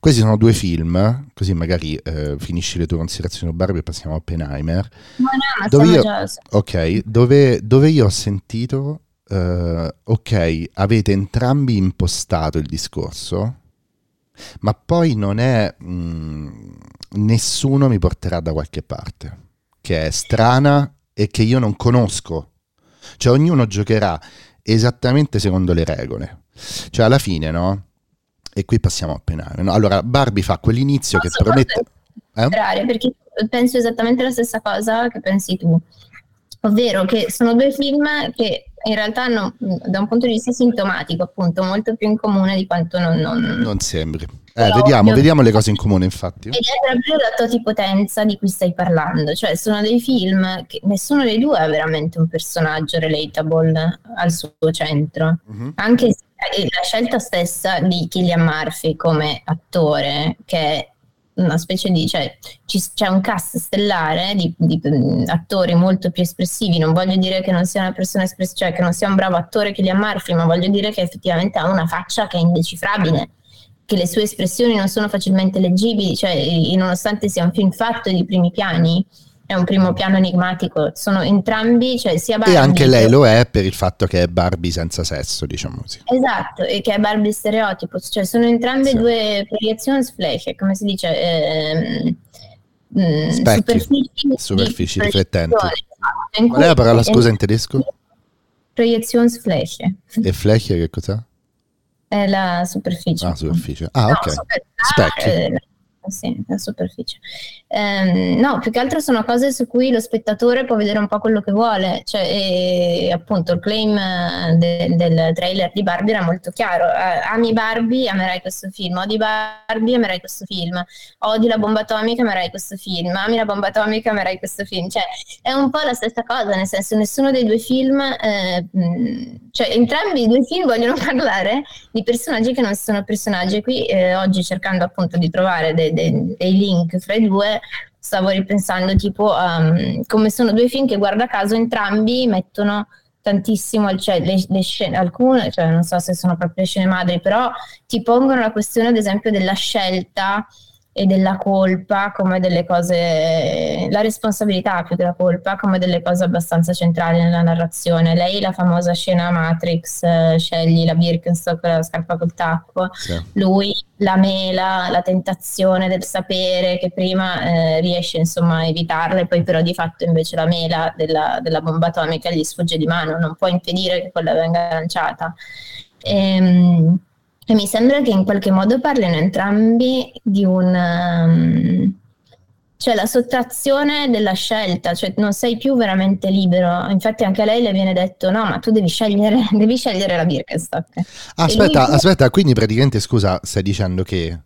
questi sono due film, così magari eh, finisci le tue considerazioni su Barbie e passiamo a Oppenheimer. Ma no, dove io, ok, dove, dove, io ho sentito, uh, ok, avete entrambi impostato il discorso, ma poi non è, mh, mm, nessuno mi porterà da qualche parte, che è strana e che io non conosco. Cioè ognuno giocherà esattamente secondo le regole. Cioè alla fine, no? E qui passiamo a penare. No? Allora, Barbie fa quell'inizio Posso che promette... Eh? Perché penso esattamente la stessa cosa che pensi tu. Ovvero che sono due film che in realtà hanno, da un punto di vista sintomatico, appunto, molto più in comune di quanto non... Non, non sembri. Eh, vediamo, vediamo, le cose in comune, infatti. Ed è proprio la totipotenza di cui stai parlando. Cioè, sono dei film che nessuno dei due ha veramente un personaggio relatable al suo centro. Uh-huh. Anche se la scelta stessa di Killian Murphy come attore, che una specie di, cioè, ci, c'è un cast stellare di, di, attori molto più espressivi. Non voglio dire che non sia una persona espressiva, cioè che non sia un bravo attore Killian Murphy, ma voglio dire che effettivamente ha una faccia che è indecifrabile, che le sue espressioni non sono facilmente leggibili, cioè, nonostante sia un film fatto di primi piani è un primo piano enigmatico, sono entrambi, cioè sia Barbie... E anche lei lo è per il fatto che è Barbie senza sesso, diciamo così. Esatto, e che è Barbie stereotipo, cioè sono entrambe sì. due proiezionsfläche, come si dice... Ehm, mm, superfici, superfici riflettenti. Qual è la parola, scusa, in tedesco? Proiezionsfläche. E Fläche che cos'è? È la superficie. Ah, superficie. Ah, no, ok. Super, Specchi. Eh, sì, la superficie. Eh, no, più che altro sono cose su cui lo spettatore può vedere un po' quello che vuole, cioè, e, appunto il claim de, del trailer di Barbie era molto chiaro, eh, ami Barbie, amerai questo film, odi Barbie, amerai questo film, odi la bomba atomica, amerai questo film, ami la bomba atomica, amerai questo film, cioè è un po' la stessa cosa, nel senso nessuno dei due film, eh, cioè entrambi i due film vogliono parlare di personaggi che non sono personaggi, qui eh, oggi cercando appunto di trovare dei, dei, dei link fra i due, stavo ripensando tipo um, come sono due film che guarda caso entrambi mettono tantissimo cioè, le, le, scene, alcune, cioè non so se sono proprio le scene madri, però ti pongono la questione ad esempio della scelta e della colpa come delle cose, la responsabilità più che la colpa come delle cose abbastanza centrali nella narrazione. Lei la famosa scena Matrix, eh, scegli la Birkenstock, la scarpa col tacco, sì. lui la mela, la tentazione del sapere che prima eh, riesce insomma a evitarla e poi però di fatto invece la mela della, della bomba atomica gli sfugge di mano, non può impedire che quella venga lanciata. Ehm, e mi sembra che in qualche modo parlino entrambi di un... Um, cioè la sottrazione della scelta, cioè non sei più veramente libero. Infatti anche a lei le viene detto no, ma tu devi scegliere, devi scegliere la Birkenstock. Aspetta, lui... aspetta, quindi praticamente scusa, stai dicendo che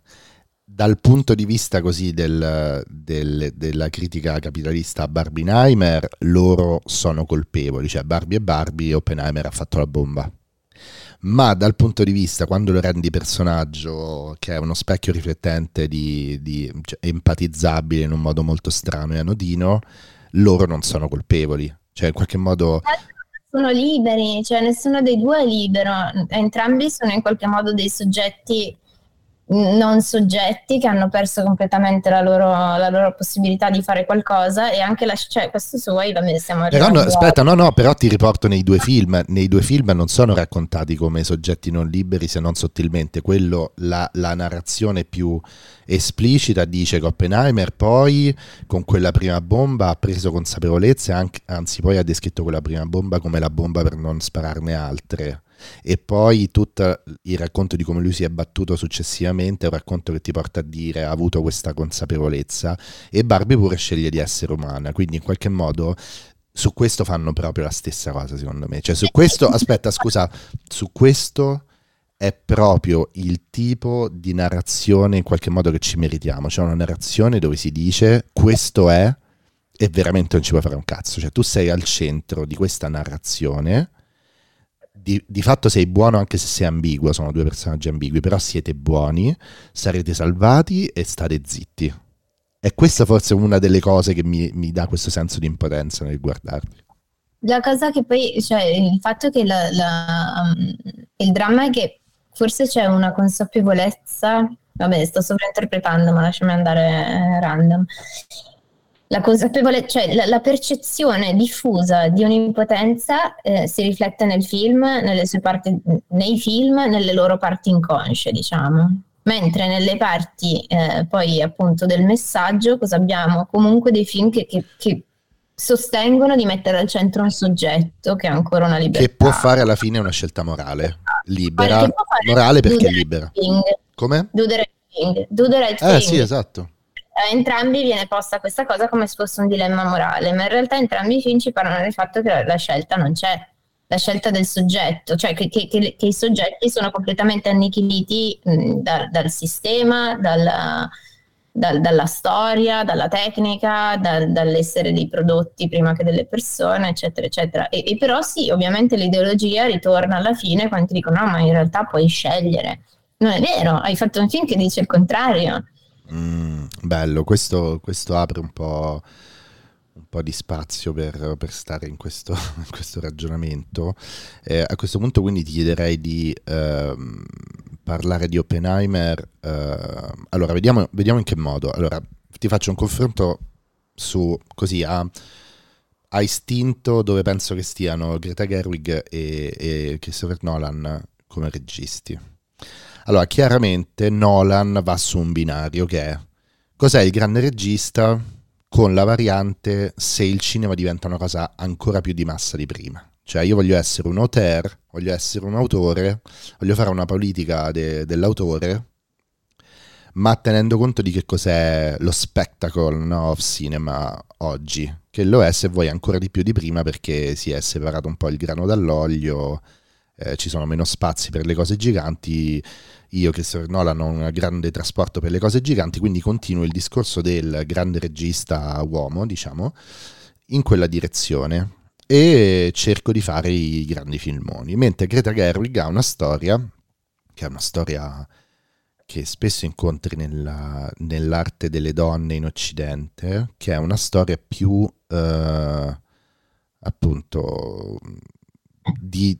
dal punto di vista così del, del, della critica capitalista a Barbenheimer, loro sono colpevoli, cioè Barbie e Barbie, Oppenheimer ha fatto la bomba ma dal punto di vista quando lo rendi personaggio che è uno specchio riflettente di, di cioè, empatizzabile in un modo molto strano e anodino loro non sono colpevoli. Cioè, in qualche modo sono liberi, cioè nessuno dei due è libero, entrambi sono in qualche modo dei soggetti non soggetti che hanno perso completamente la loro, la loro, possibilità di fare qualcosa e anche la cioè questo su voi vabbè stiamo però no, aspetta no no però ti riporto nei due film. Nei due film non sono raccontati come soggetti non liberi se non sottilmente. Quello la, la narrazione più esplicita dice che Oppenheimer poi con quella prima bomba ha preso consapevolezza anche, anzi poi ha descritto quella prima bomba come la bomba per non spararne altre e poi tutto il racconto di come lui si è battuto successivamente è un racconto che ti porta a dire ha avuto questa consapevolezza e Barbie pure sceglie di essere umana, quindi in qualche modo su questo fanno proprio la stessa cosa secondo me, cioè su questo, aspetta scusa, su questo è proprio il tipo di narrazione in qualche modo che ci meritiamo, cioè una narrazione dove si dice questo è e veramente non ci puoi fare un cazzo, cioè tu sei al centro di questa narrazione di, di, fatto sei buono anche se sei ambiguo, sono due personaggi ambigui, però siete buoni, sarete salvati e state zitti. E questa forse è una delle cose che mi, mi dà questo senso di impotenza nel guardarli. La cosa che poi, cioè il fatto che la, la, um, il dramma è che forse c'è una consapevolezza, vabbè sto sovrainterpretando ma lasciami andare random, la consapevolezza, cioè la, la, percezione diffusa di un'impotenza eh, si riflette nel film, nelle sue parti, nei film, nelle loro parti inconsce, diciamo. Mentre nelle parti eh, poi appunto del messaggio, cosa abbiamo? Comunque dei film che, che, che sostengono di mettere al centro un soggetto che ha ancora una libertà. Che può fare alla fine una scelta morale, libera, morale perché è libera. Come? Do the right thing. Do the right eh, sì, esatto a entrambi viene posta questa cosa come se fosse un dilemma morale, ma in realtà entrambi i film ci parlano del fatto che la scelta non c'è, la scelta del soggetto, cioè che, che, che, che i soggetti sono completamente annichiliti mh, da, dal sistema, dalla, dal, dalla storia, dalla tecnica, dal, dall'essere dei prodotti prima che delle persone, eccetera, eccetera. E, e, però sì, ovviamente l'ideologia ritorna alla fine quando ti dicono no, ma in realtà puoi scegliere. Non è vero, hai fatto un film che dice il contrario. Mm, bello, questo, questo, apre un po', un po', di spazio per, per stare in questo, in questo ragionamento. Eh, a questo punto quindi ti chiederei di eh, parlare di Oppenheimer. Eh, allora, vediamo, vediamo, in che modo. Allora, ti faccio un confronto su così a, a istinto dove penso che stiano Greta Gerwig e, e Christopher Nolan come registi. Allora, chiaramente Nolan va su un binario che è cos'è il grande regista con la variante se il cinema diventa una cosa ancora più di massa di prima. Cioè io voglio essere un auteur, voglio essere un autore, voglio fare una politica de- dell'autore, ma tenendo conto di che cos'è lo spectacle no, of cinema oggi, che lo è se vuoi ancora di più di prima perché si è separato un po' il grano dall'olio, eh, ci sono meno spazi per le cose giganti, io Christopher Nolan ho un grande trasporto per le cose giganti, quindi continuo il discorso del grande regista uomo, diciamo, in quella direzione e cerco di fare i grandi filmoni, mentre Greta Gerwig ha una storia che è una storia che spesso incontri nella, nell'arte delle donne in Occidente, che è una storia più eh, appunto di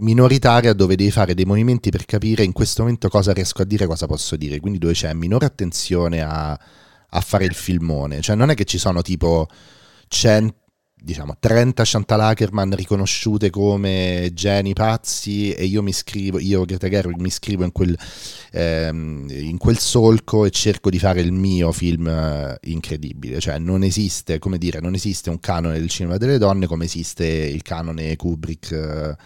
minoritaria dove devi fare dei movimenti per capire in questo momento cosa riesco a dire, cosa posso dire, quindi dove c'è minore attenzione a, a fare il filmone, cioè non è che ci sono tipo 100 diciamo 30 Chantal Ackerman riconosciute come geni pazzi e io mi scrivo, io Greta Gerwig mi scrivo in quel, ehm, in quel solco e cerco di fare il mio film eh, incredibile, cioè non esiste, come dire, non esiste un canone del cinema delle donne come esiste il canone Kubrick eh,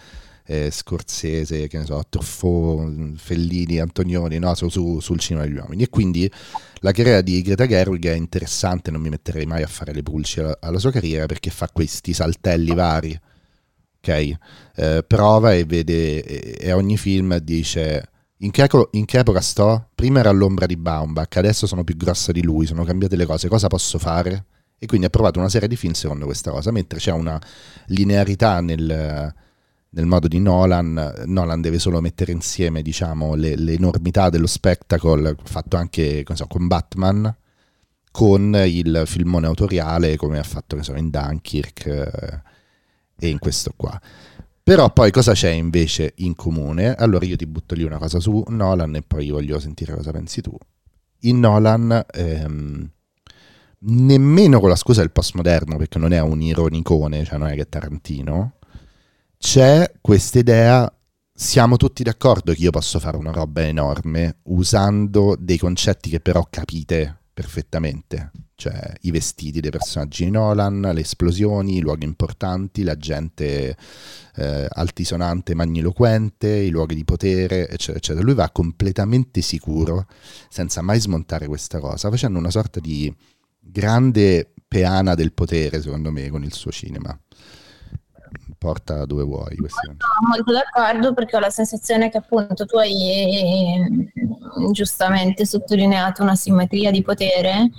eh, Scorsese, che ne so, Truffaut, Fellini, Antonioni, no? su, su, sul cinema degli uomini. E quindi la carriera di Greta Gerwig è interessante, non mi metterei mai a fare le pulci alla, alla sua carriera perché fa questi saltelli vari, ok? Eh, prova e vede, e, e ogni film dice... In che, in che, epoca sto? Prima era all'ombra di Baumbach, adesso sono più grossa di lui, sono cambiate le cose, cosa posso fare? E quindi ha provato una serie di film secondo questa cosa, mentre c'è una linearità nel, nel modo di Nolan, Nolan deve solo mettere insieme diciamo, le, enormità dello spectacle fatto anche so, con Batman con il filmone autoriale come ha fatto so, in Dunkirk eh, e in questo qua. Però poi cosa c'è invece in comune? Allora io ti butto lì una cosa su Nolan e poi voglio sentire cosa pensi tu. In Nolan ehm, nemmeno con la scusa del postmoderno, perché non è un ironicone, cioè non è che è Tarantino, c'è questa idea, siamo tutti d'accordo che io posso fare una roba enorme usando dei concetti che però capite perfettamente, cioè i vestiti dei personaggi di Nolan, le esplosioni, i luoghi importanti, la gente eh, altisonante, magniloquente, i luoghi di potere, eccetera, eccetera. Lui va completamente sicuro, senza mai smontare questa cosa, facendo una sorta di grande peana del potere, secondo me, con il suo cinema. Porta dove vuoi. Sono molto d'accordo perché ho la sensazione che appunto tu hai eh, giustamente sottolineato una simmetria di potere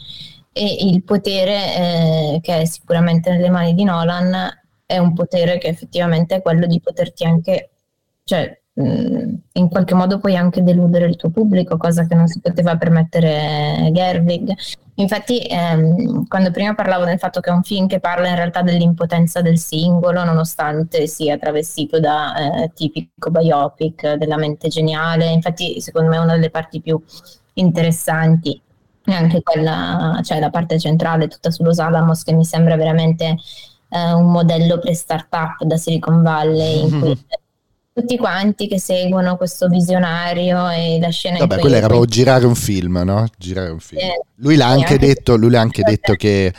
e il potere eh, che è sicuramente nelle mani di Nolan è un potere che effettivamente è quello di poterti anche, cioè in qualche modo puoi anche deludere il tuo pubblico, cosa che non si poteva permettere Gerwig. Infatti, ehm, quando prima parlavo del fatto che è un film che parla in realtà dell'impotenza del singolo, nonostante sia travestito da eh, tipico biopic della mente geniale, infatti, secondo me, una delle parti più interessanti è anche quella, cioè la parte centrale tutta sullo Salamos, che mi sembra veramente eh, un modello per startup da Silicon Valley, in cui tutti quanti che seguono questo visionario e la scena Vabbè, quello era proprio girare un film, no? Girare un film. Eh, lui l'ha anche, anche detto, lui l'ha anche detto che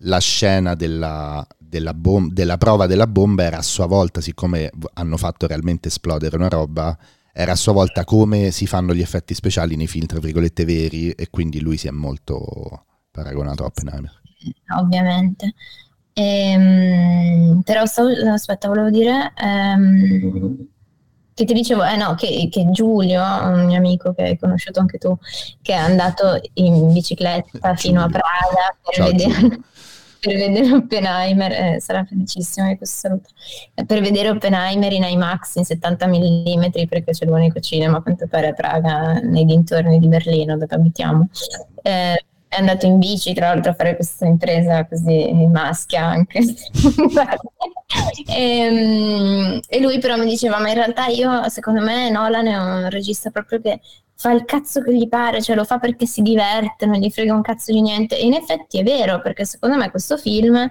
la scena della, della, bom- della prova della bomba era a sua volta, siccome hanno fatto realmente esplodere una roba, era a sua volta come si fanno gli effetti speciali nei film, tra virgolette, veri, e quindi lui si è molto paragonato a Oppenheimer. Ovviamente. Ehm, però aspetta, volevo dire ehm, che ti dicevo, eh no, che, che, Giulio, un mio amico che hai conosciuto anche tu, che è andato in bicicletta fino a Praga per Ciao, vedere, per vedere Oppenheimer, eh, sarà felicissimo di questo saluto, per vedere Oppenheimer in IMAX in 70 mm perché c'è l'unico cinema a quanto pare a Praga nei dintorni di Berlino dove abitiamo. Eh, è andato in bici tra l'altro a fare questa impresa così maschia anche. E, ehm, e, lui però mi diceva ma in realtà io secondo me Nolan è un regista proprio che fa il cazzo che gli pare cioè lo fa perché si diverte non gli frega un cazzo di niente e in effetti è vero perché secondo me questo film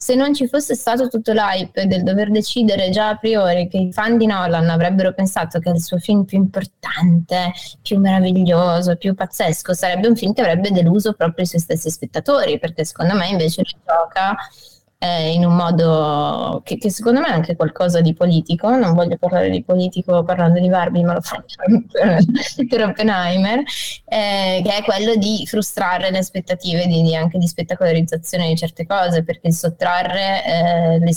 se non ci fosse stato tutto l'hype del dover decidere già a priori che i fan di Nolan avrebbero pensato che il suo film più importante, più meraviglioso, più pazzesco sarebbe un film che avrebbe deluso proprio i suoi stessi spettatori, perché secondo me invece gioca eh, in un modo che, che, secondo me è anche qualcosa di politico, non voglio parlare di politico parlando di Barbie, ma lo faccio per, Oppenheimer, eh, che è quello di frustrare le aspettative di, di, anche di spettacolarizzazione di certe cose, perché sottrarre eh, le,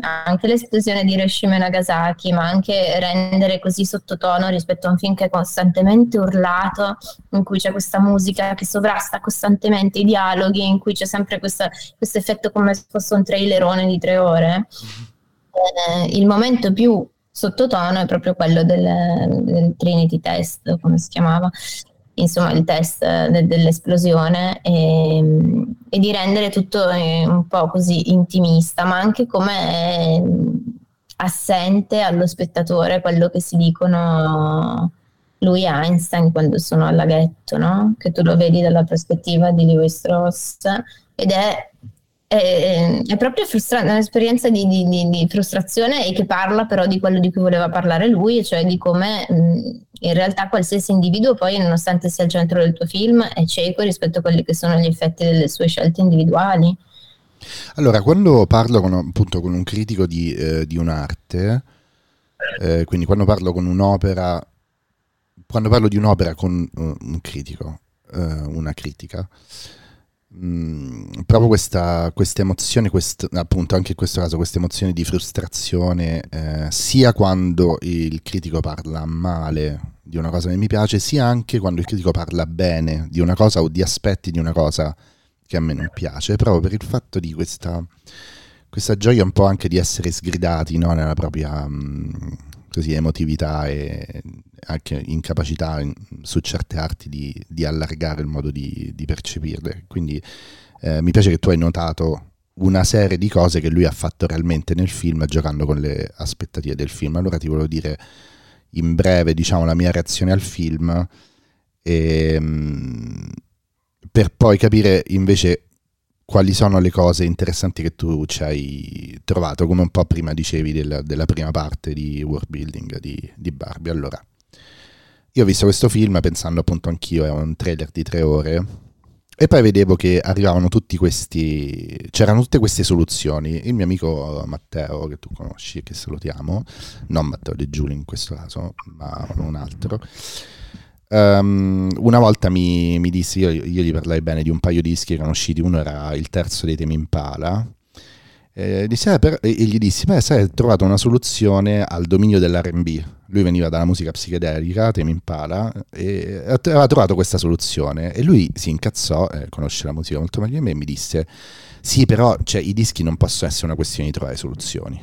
anche l'esplosione di Hiroshima e Nagasaki, ma anche rendere così sottotono rispetto a un film che è costantemente urlato, in cui c'è questa musica che sovrasta costantemente i dialoghi, in cui c'è sempre questo effetto come se fosse un un trailerone di tre ore, eh, il momento più sottotono è proprio quello del, del, Trinity Test, come si chiamava, insomma il test de, dell'esplosione e, e, di rendere tutto eh, un po' così intimista, ma anche come assente allo spettatore quello che si dicono lui e Einstein quando sono al laghetto, no? che tu lo vedi dalla prospettiva di Lewis Strauss ed è è, è proprio frustrante, un'esperienza di, di, di, frustrazione e che parla però di quello di cui voleva parlare lui, cioè di come in realtà qualsiasi individuo poi, nonostante sia al centro del tuo film, è cieco rispetto a quelli che sono gli effetti delle sue scelte individuali. Allora, quando parlo con, appunto con un critico di, eh, di un'arte, eh, quindi quando parlo con un'opera, quando parlo di un'opera con uh, un critico, uh, una critica, Mm, proprio questa, questa emozione, quest, appunto anche in questo caso, questa emozione di frustrazione, eh, sia quando il critico parla male di una cosa che mi piace, sia anche quando il critico parla bene di una cosa o di aspetti di una cosa che a me non piace, proprio per il fatto di questa, questa gioia un po' anche di essere sgridati no? nella propria... Mh, mm, così emotività e anche incapacità in, su certe arti di, di, allargare il modo di, di percepirle. Quindi eh, mi piace che tu hai notato una serie di cose che lui ha fatto realmente nel film giocando con le aspettative del film. Allora ti volevo dire in breve diciamo la mia reazione al film e, ehm, per poi capire invece quali sono le cose interessanti che tu ci hai trovato, come un po' prima dicevi della, della prima parte di world building di, di, Barbie. Allora, io ho visto questo film pensando appunto anch'io, è un trailer di tre ore, e poi vedevo che arrivavano tutti questi, c'erano tutte queste soluzioni. Il mio amico Matteo, che tu conosci, che salutiamo, non Matteo De Giulio in questo caso, ma un altro Um, una volta mi, mi disse, io, io, gli parlai bene di un paio di dischi che erano usciti, uno era il terzo dei temi eh, disse, eh, per, e gli dissi, beh sai, hai trovato una soluzione al dominio dell'R&B, lui veniva dalla musica psichedelica, temi Impala, e aveva trovato questa soluzione. E lui si incazzò, eh, conosce la musica molto meglio di me, e mi disse, sì però cioè, i dischi non possono essere una questione di trovare soluzioni,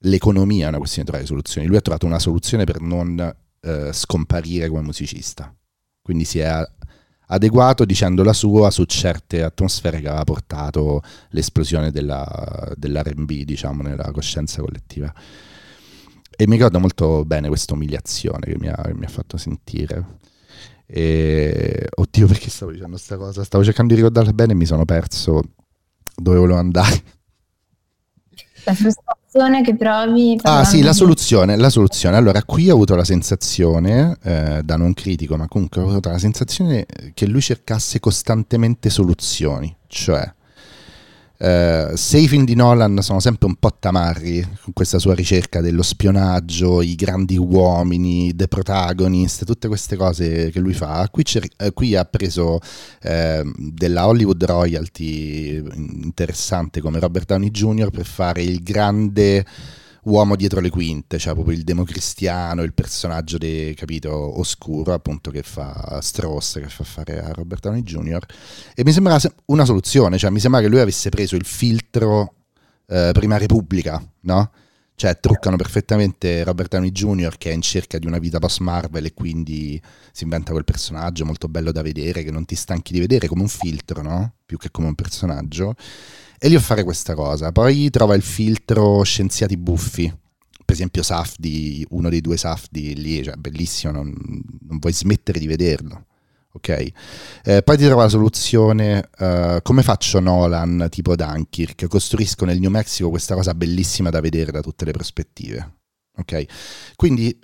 l'economia è una questione di trovare soluzioni, lui ha trovato una soluzione per non eh, scomparire come musicista. Quindi si è adeguato dicendo la sua su certe atmosfere che aveva portato l'esplosione della, dell'R&B, diciamo, nella coscienza collettiva. E mi ricordo molto bene questa umiliazione che mi ha, che mi ha fatto sentire. E, oddio, perché stavo dicendo questa cosa? Stavo cercando di ricordarla bene e mi sono perso dove volevo andare. Frustrazione che provi. Ah sì, la soluzione, la soluzione. Allora, qui ho avuto la sensazione, eh, da non critico, ma comunque ho avuto la sensazione che lui cercasse costantemente soluzioni. Cioè, Uh, se i film di Nolan sono sempre un po' tamarri con questa sua ricerca dello spionaggio, i grandi uomini, the protagonist, tutte queste cose che lui fa, qui, uh, qui ha preso uh, della Hollywood royalty interessante come Robert Downey Jr. per fare il grande uomo dietro le quinte, cioè proprio il democristiano, il personaggio de, capito, oscuro, appunto, che fa Strauss, che fa fare a Robert Downey Jr. E mi sembra una soluzione, cioè mi sembra che lui avesse preso il filtro eh, Prima Repubblica, no? Cioè truccano perfettamente Robert Downey Jr. che è in cerca di una vita post Marvel e quindi si inventa quel personaggio molto bello da vedere, che non ti stanchi di vedere come un filtro, no? Più che come un personaggio e gli fa fare questa cosa. Poi trova il filtro scienziati buffi, per esempio Safdi, uno dei due Safdi lì, cioè bellissimo, non, non puoi smettere di vederlo. Ok, eh, poi ti trova la soluzione uh, come faccio Nolan tipo Dunkirk, costruisco nel New Mexico questa cosa bellissima da vedere da tutte le prospettive. Ok, quindi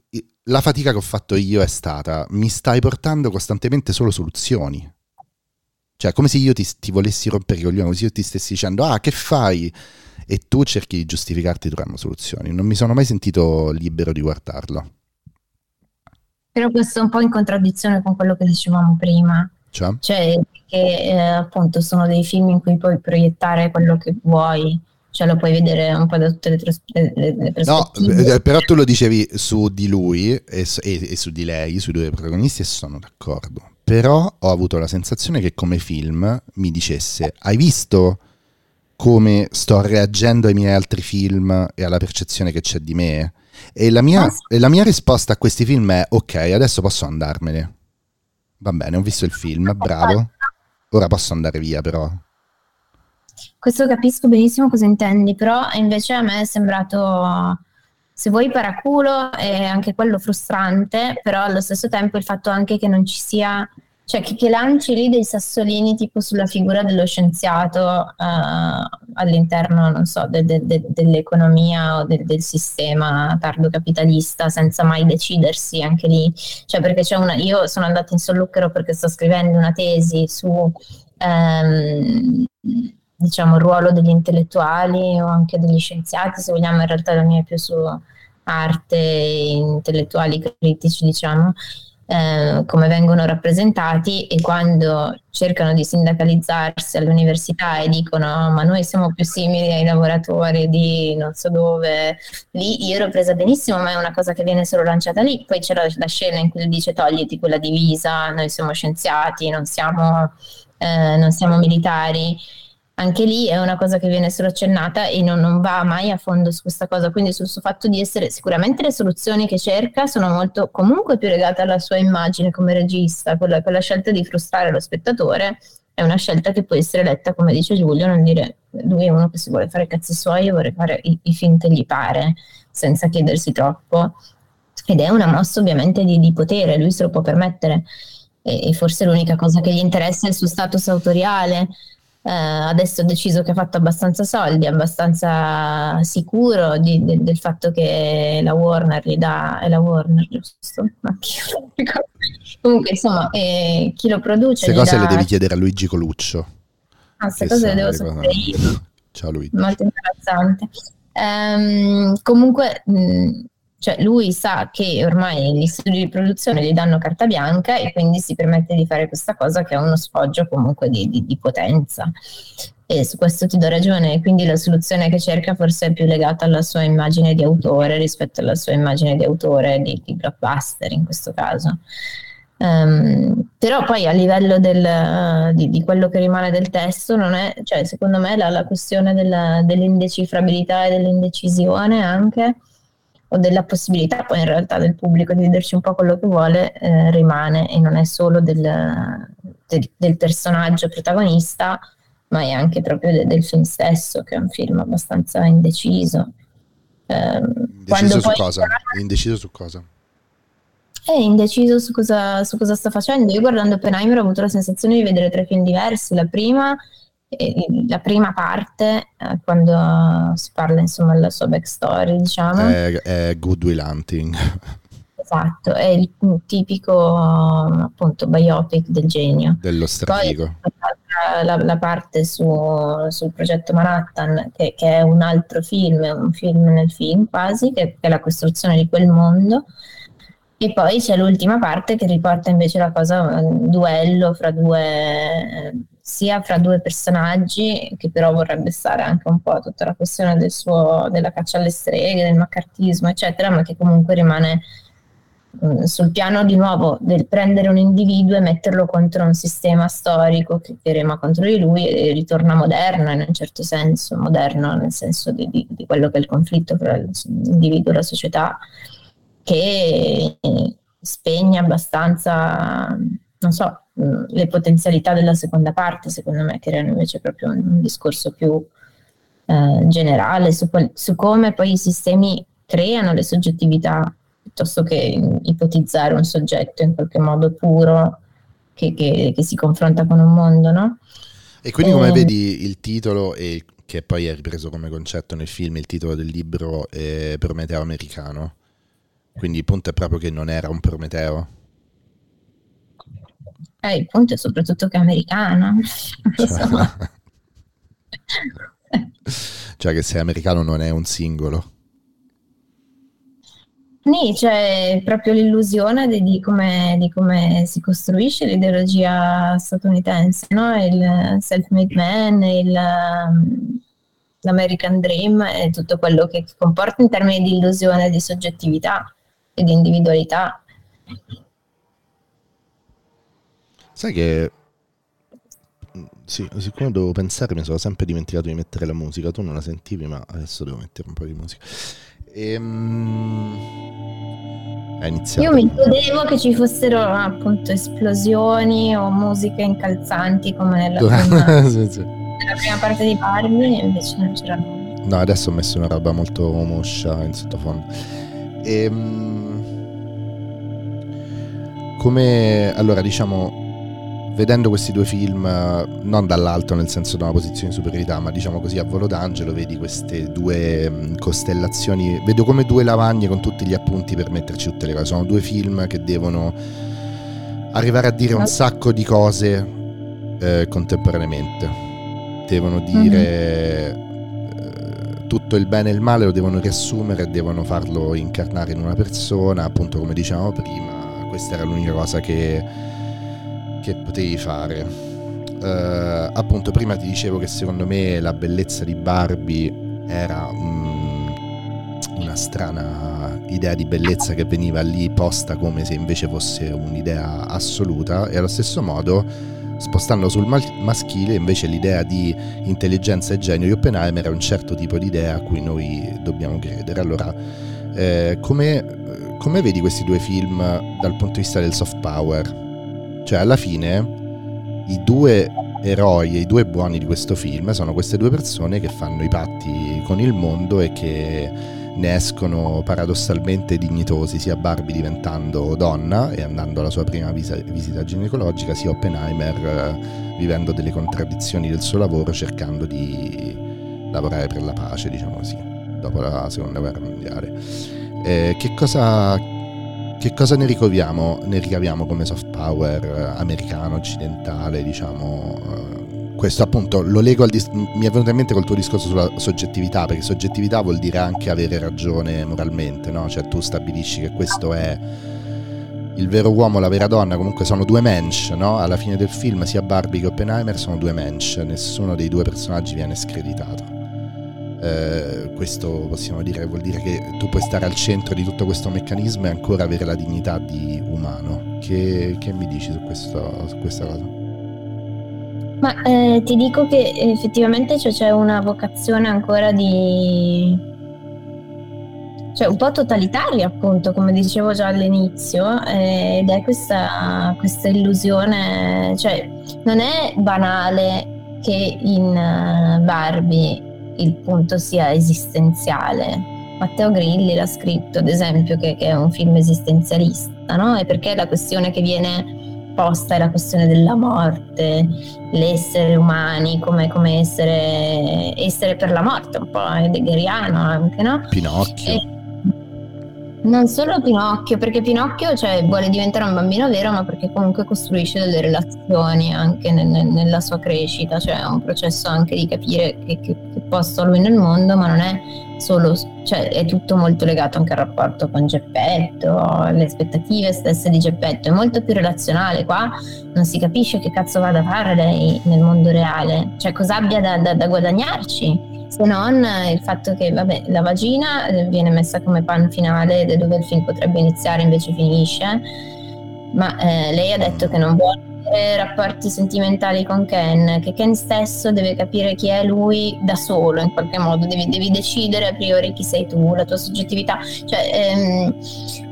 la fatica che ho fatto io è stata mi stai portando costantemente solo soluzioni cioè, come se io ti, ti volessi rompere i coglioni, come se io ti stessi dicendo, ah, che fai? E tu cerchi di giustificarti trovando soluzioni. Non mi sono mai sentito libero di guardarlo. Però questo è un po' in contraddizione con quello che dicevamo prima. Cioè, cioè che eh, appunto sono dei film in cui puoi proiettare quello che vuoi, cioè lo puoi vedere un po' da tutte le, tros- le, prospettive. No, eh, però tu lo dicevi su di lui e, e, e, su di lei, sui due protagonisti, e sono d'accordo però ho avuto la sensazione che come film mi dicesse hai visto come sto reagendo ai miei altri film e alla percezione che c'è di me? E la mia, e la mia risposta a questi film è ok, adesso posso andarmene. Va bene, ho visto il film, bravo. Ora posso andare via però. Questo capisco benissimo cosa intendi, però invece a me è sembrato se vuoi paraculo è anche quello frustrante, però allo stesso tempo il fatto anche che non ci sia, cioè che, che lanci lì dei sassolini tipo sulla figura dello scienziato uh, all'interno, non so, de, de, de, dell'economia o del sistema tardo capitalista senza mai decidersi anche lì, cioè perché c'è una, io sono andata in solluchero perché sto scrivendo una tesi su... Um, diciamo, il ruolo degli intellettuali o anche degli scienziati, se vogliamo, in realtà la mia è più su arte, intellettuali critici, diciamo, eh, come vengono rappresentati e quando cercano di sindacalizzarsi all'università e dicono ma noi siamo più simili ai lavoratori di non so dove, lì io ero presa benissimo ma è una cosa che viene solo lanciata lì, poi c'è la, la scena in cui dice togliti quella divisa, noi siamo scienziati, non siamo, eh, non siamo militari anche lì è una cosa che viene solo accennata e non, non, va mai a fondo su questa cosa, quindi sul suo fatto di essere sicuramente le soluzioni che cerca sono molto comunque più legate alla sua immagine come regista, quella, quella scelta di frustrare lo spettatore è una scelta che può essere letta come dice Giulio, non dire lui è uno che si vuole fare i cazzi suoi e vuole fare i, i film che gli pare senza chiedersi troppo. Ed è una mossa ovviamente di, di potere, lui se lo può permettere. E, e forse l'unica cosa che gli interessa è il suo status autoriale eh, adesso ha deciso che ha fatto abbastanza soldi, abbastanza sicuro di, de, del fatto che la Warner gli dà, è la Warner giusto? Ma chi lo Comunque insomma, eh, chi lo produce... Queste cose dà... le devi chiedere a Luigi Coluccio. Ah, queste cose le devo sapere io. Ciao Luigi. Molto imbarazzante. Um, comunque... Mh, cioè lui sa che ormai gli studi di produzione gli danno carta bianca e quindi si permette di fare questa cosa che è uno sfoggio comunque di, di, di potenza. E su questo ti do ragione, quindi la soluzione che cerca forse è più legata alla sua immagine di autore rispetto alla sua immagine di autore di, di blockbuster in questo caso. Um, però poi a livello del, uh, di, di, quello che rimane del testo, è, cioè, secondo me la, la questione della, dell'indecifrabilità e dell'indecisione anche o della possibilità poi in realtà del pubblico di vederci un po' quello che vuole eh, rimane e non è solo del, del, del, personaggio protagonista ma è anche proprio de, del film stesso che è un film abbastanza indeciso eh, indeciso su cosa? indeciso su cosa? È indeciso su cosa, su cosa sta facendo io guardando Oppenheimer ho avuto la sensazione di vedere tre film diversi la prima la prima parte, eh, quando si parla insomma della sua backstory, diciamo. È, è Good Will Hunting. Esatto, è il tipico appunto biopic del genio. Dello strafigo. La, la, parte su, sul progetto Manhattan, che, che, è un altro film, un film nel film quasi, che, che è la costruzione di quel mondo. E poi c'è l'ultima parte che riporta invece la cosa, un duello fra due sia fra due personaggi, che però vorrebbe stare anche un po' a tutta la questione del suo, della caccia alle streghe, del maccartismo, eccetera, ma che comunque rimane mm, sul piano di nuovo del prendere un individuo e metterlo contro un sistema storico che, che rema contro di lui e ritorna moderno in un certo senso, moderno nel senso di, di, di quello che è il conflitto tra l'individuo e la società, che spegne abbastanza, non so, le potenzialità della seconda parte, secondo me, che erano invece proprio un, discorso più eh, generale su, su, come poi i sistemi creano le soggettività piuttosto che ipotizzare un soggetto in qualche modo puro che, che, che si confronta con un mondo, no? E quindi come e... vedi il titolo e che poi è ripreso come concetto nel film, il titolo del libro è Prometeo americano. Quindi il punto è proprio che non era un Prometeo. Eh, il punto è soprattutto che è americano. Cioè, cioè che se è americano non è un singolo. Sì, c'è proprio l'illusione di, di, come, di, come, si costruisce l'ideologia statunitense, no? il self-made man, il, um, l'American Dream e tutto quello che comporta in termini di illusione di soggettività e di individualità. Sai che sì, siccome devo pensare mi sono sempre dimenticato di mettere la musica, tu non la sentivi ma adesso devo mettere un po' di musica. Ehm... È iniziato. Io mi godevo che ci fossero appunto esplosioni o musiche incalzanti come nella prima, sì, sì. nella prima parte di Barbie invece non c'era nulla. No, adesso ho messo una roba molto moscia in sottofondo. Ehm... Come allora diciamo vedendo questi due film, non dall'alto nel senso da una posizione di superiorità, ma diciamo così a volo d'angelo, vedi queste due mm, costellazioni, vedo come due lavagne con tutti gli appunti per metterci tutte le cose. Sono due film che devono arrivare a dire un sacco di cose eh, contemporaneamente. Devono dire mm-hmm. Tutto il bene e il male, lo devono riassumere e devono farlo incarnare in una persona, appunto come dicevamo prima, questa era l'unica cosa che che potevi fare. Uh, appunto, prima ti dicevo che secondo me la bellezza di Barbie era um, una strana idea di bellezza che veniva lì posta come se invece fosse un'idea assoluta, e allo stesso modo spostando sul maschile invece l'idea di intelligenza e genio di Oppenheimer è un certo tipo di idea a cui noi dobbiamo credere. Allora, eh, come, come vedi questi due film dal punto di vista del soft power? Cioè, alla fine, i due eroi e i due buoni di questo film sono queste due persone che fanno i patti con il mondo e che ne escono paradossalmente dignitosi, sia Barbie diventando donna e andando alla sua prima visa, visita ginecologica, sia Oppenheimer eh, vivendo delle contraddizioni del suo lavoro cercando di lavorare per la pace, diciamo così, dopo la seconda guerra mondiale. Eh, che, cosa, che cosa ne ricaviamo, ne ricaviamo come soft power americano, occidentale, diciamo? Questo appunto lo leggo al dis- mi è venuto in mente col tuo discorso sulla soggettività, perché soggettività vuol dire anche avere ragione moralmente, no? Cioè tu stabilisci che questo è il vero uomo, la vera donna, comunque sono due mensch, no? Alla fine del film sia Barbie che Oppenheimer sono due mensch, nessuno dei due personaggi viene screditato. Eh, questo possiamo dire vuol dire che tu puoi stare al centro di tutto questo meccanismo e ancora avere la dignità di umano. Che, che mi dici su, questo, su questa cosa? Ma eh, ti dico che effettivamente cioè, c'è una vocazione ancora di... cioè un po' totalitaria appunto, come dicevo già all'inizio, eh, ed è questa, questa illusione, cioè non è banale che in uh, Barbie il punto sia esistenziale. Matteo Grilli l'ha scritto, ad esempio, che, che è un film esistenzialista, no? E perché la questione che viene posta è la questione della morte, l'essere umani come, come essere, essere, per la morte, un po' heideggeriano anche, no? Pinocchio. E non solo Pinocchio, perché Pinocchio cioè, vuole diventare un bambino vero, ma perché comunque costruisce delle relazioni anche nel, nella sua crescita, cioè è un processo anche di capire che, che, che posto lui nel mondo, ma non è solo, cioè è tutto molto legato anche al rapporto con Geppetto, alle aspettative stesse di Geppetto, è molto più relazionale. Qua, non si capisce che cazzo vada a fare lei nel mondo reale, cioè cosa abbia da, da, da guadagnarci se non il fatto che vabbè, la vagina eh, viene messa come pan finale dove il film potrebbe iniziare invece finisce, ma eh, lei ha detto che non vuole rapporti sentimentali con Ken, che Ken stesso deve capire chi è lui da solo in qualche modo, devi, devi decidere a priori chi sei tu, la tua soggettività. Cioè, ehm,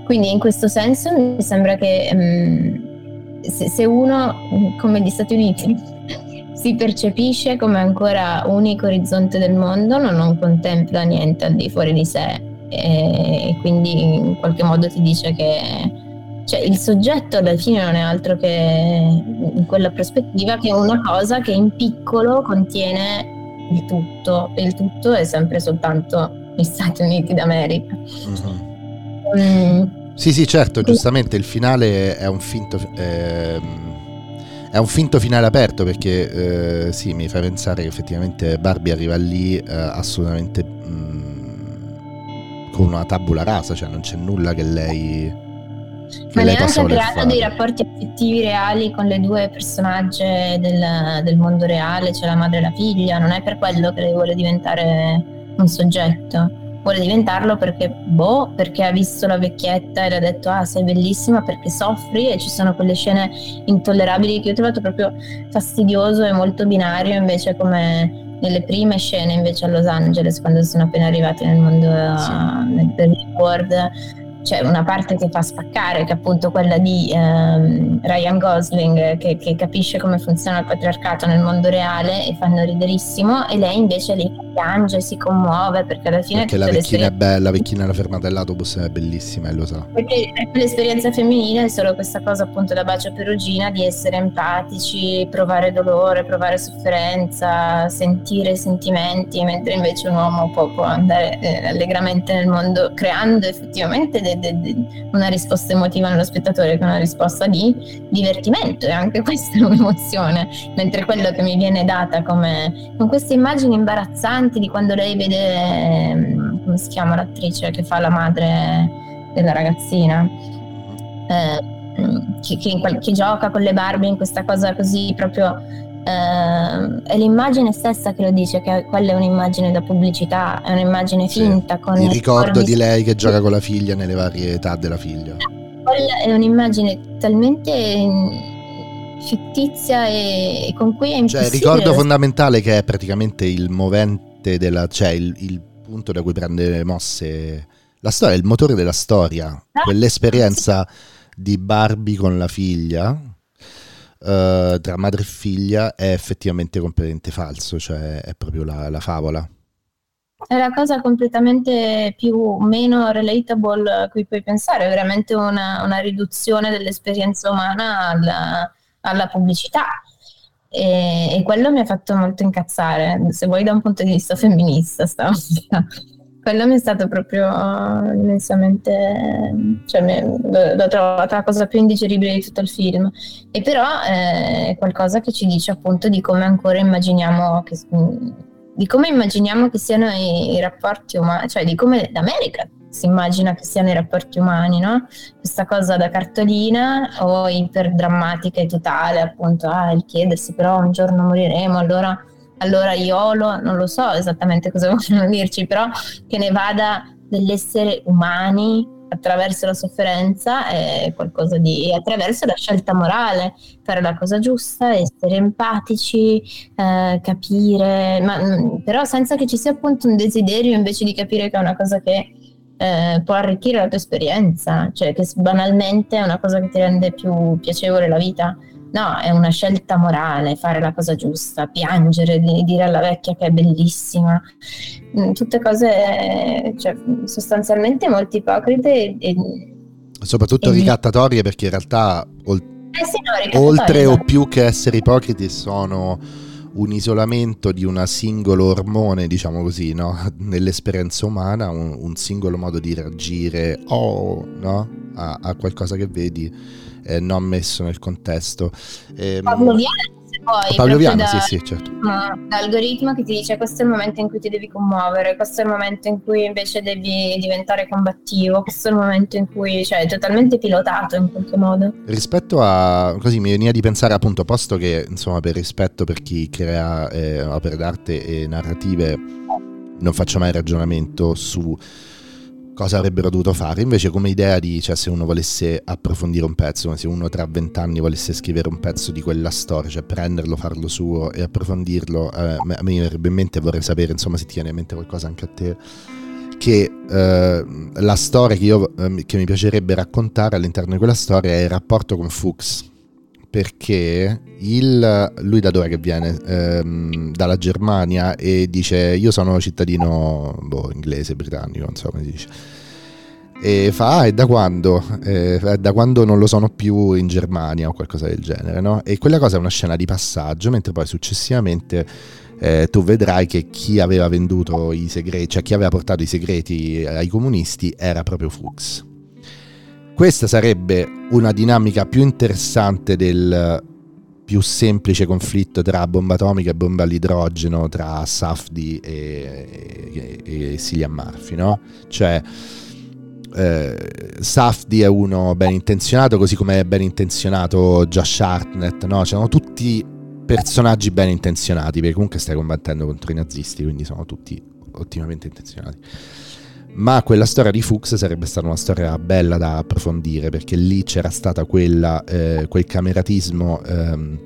quindi in questo senso mi sembra che ehm, se, se uno, come gli Stati Uniti, si percepisce come ancora unico orizzonte del mondo, non, non contempla niente al di fuori di sé e quindi in qualche modo ti dice che cioè, il soggetto alla fine non è altro che in quella prospettiva che è una cosa che in piccolo contiene il tutto e il tutto è sempre soltanto gli Stati Uniti d'America. Uh-huh. Mm. Sì, sì, certo, giustamente il finale è un finto... Eh è un finto finale aperto perché eh, sì, mi fa pensare che effettivamente Barbie arriva lì eh, assolutamente mh, mm, con una tabula rasa, cioè non c'è nulla che lei... Ma lei neanche ha creato dei rapporti affettivi reali con le due personaggi del, del mondo reale, cioè la madre e la figlia, non è per quello che lei vuole diventare un soggetto vuole diventarlo perché, boh, perché ha visto la vecchietta e le ha detto ah sei bellissima perché soffri e ci sono quelle scene intollerabili che io ho trovato proprio fastidioso e molto binario invece come nelle prime scene invece a Los Angeles quando sono appena arrivati nel mondo sì. uh, nel world c'è una parte che fa spaccare, che è appunto quella di ehm, Ryan Gosling, che, che, capisce come funziona il patriarcato nel mondo reale e fanno riderissimo, e lei invece lì piange, si commuove perché alla fine... Perché la vecchina è bella, la vecchina alla fermata dell'autobus è bellissima e lo sa. Perché l'esperienza femminile è solo questa cosa appunto da bacio perugina di essere empatici, provare dolore, provare sofferenza, sentire i sentimenti, mentre invece un uomo può, può andare eh, allegramente nel mondo creando effettivamente dei de, de, una risposta emotiva nello spettatore che una risposta di divertimento e anche questa è un'emozione, mentre quello che mi viene data come con queste immagini imbarazzanti di quando lei vede ehm, come si chiama l'attrice che fa la madre della ragazzina eh, che, che, che, gioca con le Barbie in questa cosa così proprio Uh, è l'immagine stessa che lo dice, che quella è un'immagine da pubblicità, è un'immagine finta. Sì. Con il ricordo di lei che gioca con la figlia nelle varie età della figlia. Quella è un'immagine talmente fittizia e, e con cui è impossibile... Cioè, ricordo fondamentale che è praticamente il movente della... cioè il, il punto da cui prende mosse la storia, il motore della storia, ah, quell'esperienza di Barbie con la figlia, uh, tra madre e figlia, è effettivamente completamente falso, cioè è proprio la, la favola. È la cosa completamente più meno relatable a cui puoi pensare, è veramente una, una riduzione dell'esperienza umana alla, alla pubblicità. E, e, quello mi ha fatto molto incazzare, se vuoi da un punto di vista femminista stavolta. quello mi è stato proprio immensamente, cioè l'ho trovata la cosa più indigeribile di tutto il film. E però eh, è qualcosa che ci dice appunto di come ancora immaginiamo che di come immaginiamo che siano i, i rapporti umani, cioè di come l'America si immagina che siano i rapporti umani, no? Questa cosa da cartolina o iperdrammatica e totale, appunto, ah, il chiedersi però un giorno moriremo, allora, allora IOLO, non lo so esattamente cosa vogliono dirci, però che ne vada dell'essere umani attraverso la sofferenza è qualcosa di attraverso la scelta morale, fare la cosa giusta, essere empatici, eh, capire, ma mm, però senza che ci sia appunto un desiderio invece di capire che è una cosa che eh, può arricchire la tua esperienza, cioè che banalmente è una cosa che ti rende più piacevole la vita. No, è una scelta morale, fare la cosa giusta, piangere, dire alla vecchia che è bellissima, mm, tutte cose cioè, sostanzialmente molto ipocrite. E, Soprattutto e ricattatorie perché in realtà ol- eh sì, no, oltre o più che essere ipocriti sono un isolamento di un singolo ormone, diciamo così, no? nell'esperienza umana, un, un, singolo modo di reagire oh, no? a, a qualcosa che vedi eh, non messo nel contesto. Eh, Pavloviano, poi. Pavloviano, da, sì, sì, certo. L'algoritmo che ti dice questo è il momento in cui ti devi commuovere, questo è il momento in cui invece devi diventare combattivo, questo è il momento in cui, cioè, è totalmente pilotato in qualche modo. Rispetto a, così mi veniva di pensare appunto, posto che, insomma, per rispetto per chi crea eh, opere d'arte e narrative, non faccio mai ragionamento su cosa avrebbero dovuto fare. Invece, come idea di, cioè, se uno volesse approfondire un pezzo, se uno tra vent'anni volesse scrivere un pezzo di quella storia, cioè prenderlo, farlo suo e approfondirlo, eh, a me verrebbe in mente, vorrei sapere, insomma, se ti viene in mente qualcosa anche a te, che eh, la storia che, io, eh, che mi piacerebbe raccontare all'interno di quella storia è il rapporto con Fuchs perché il, lui da dove viene? Ehm, dalla Germania e dice io sono cittadino boh, inglese, britannico, non so come si dice. E fa, ah, e da quando? Eh, da quando non lo sono più in Germania o qualcosa del genere, no? E quella cosa è una scena di passaggio, mentre poi successivamente eh, tu vedrai che chi aveva venduto i segreti, cioè chi aveva portato i segreti ai comunisti era proprio Fuchs questa sarebbe una dinamica più interessante del più semplice conflitto tra bomba atomica e bomba all'idrogeno tra Safdi e, e, e Cillian Murphy, no? Cioè, eh, Safdi è uno ben intenzionato, così come è ben intenzionato Josh Hartnett, no? C'erano tutti personaggi ben intenzionati, perché comunque stai combattendo contro i nazisti, quindi sono tutti ottimamente intenzionati ma quella storia di Fuchs sarebbe stata una storia bella da approfondire perché lì c'era quella, eh, quel cameratismo ehm,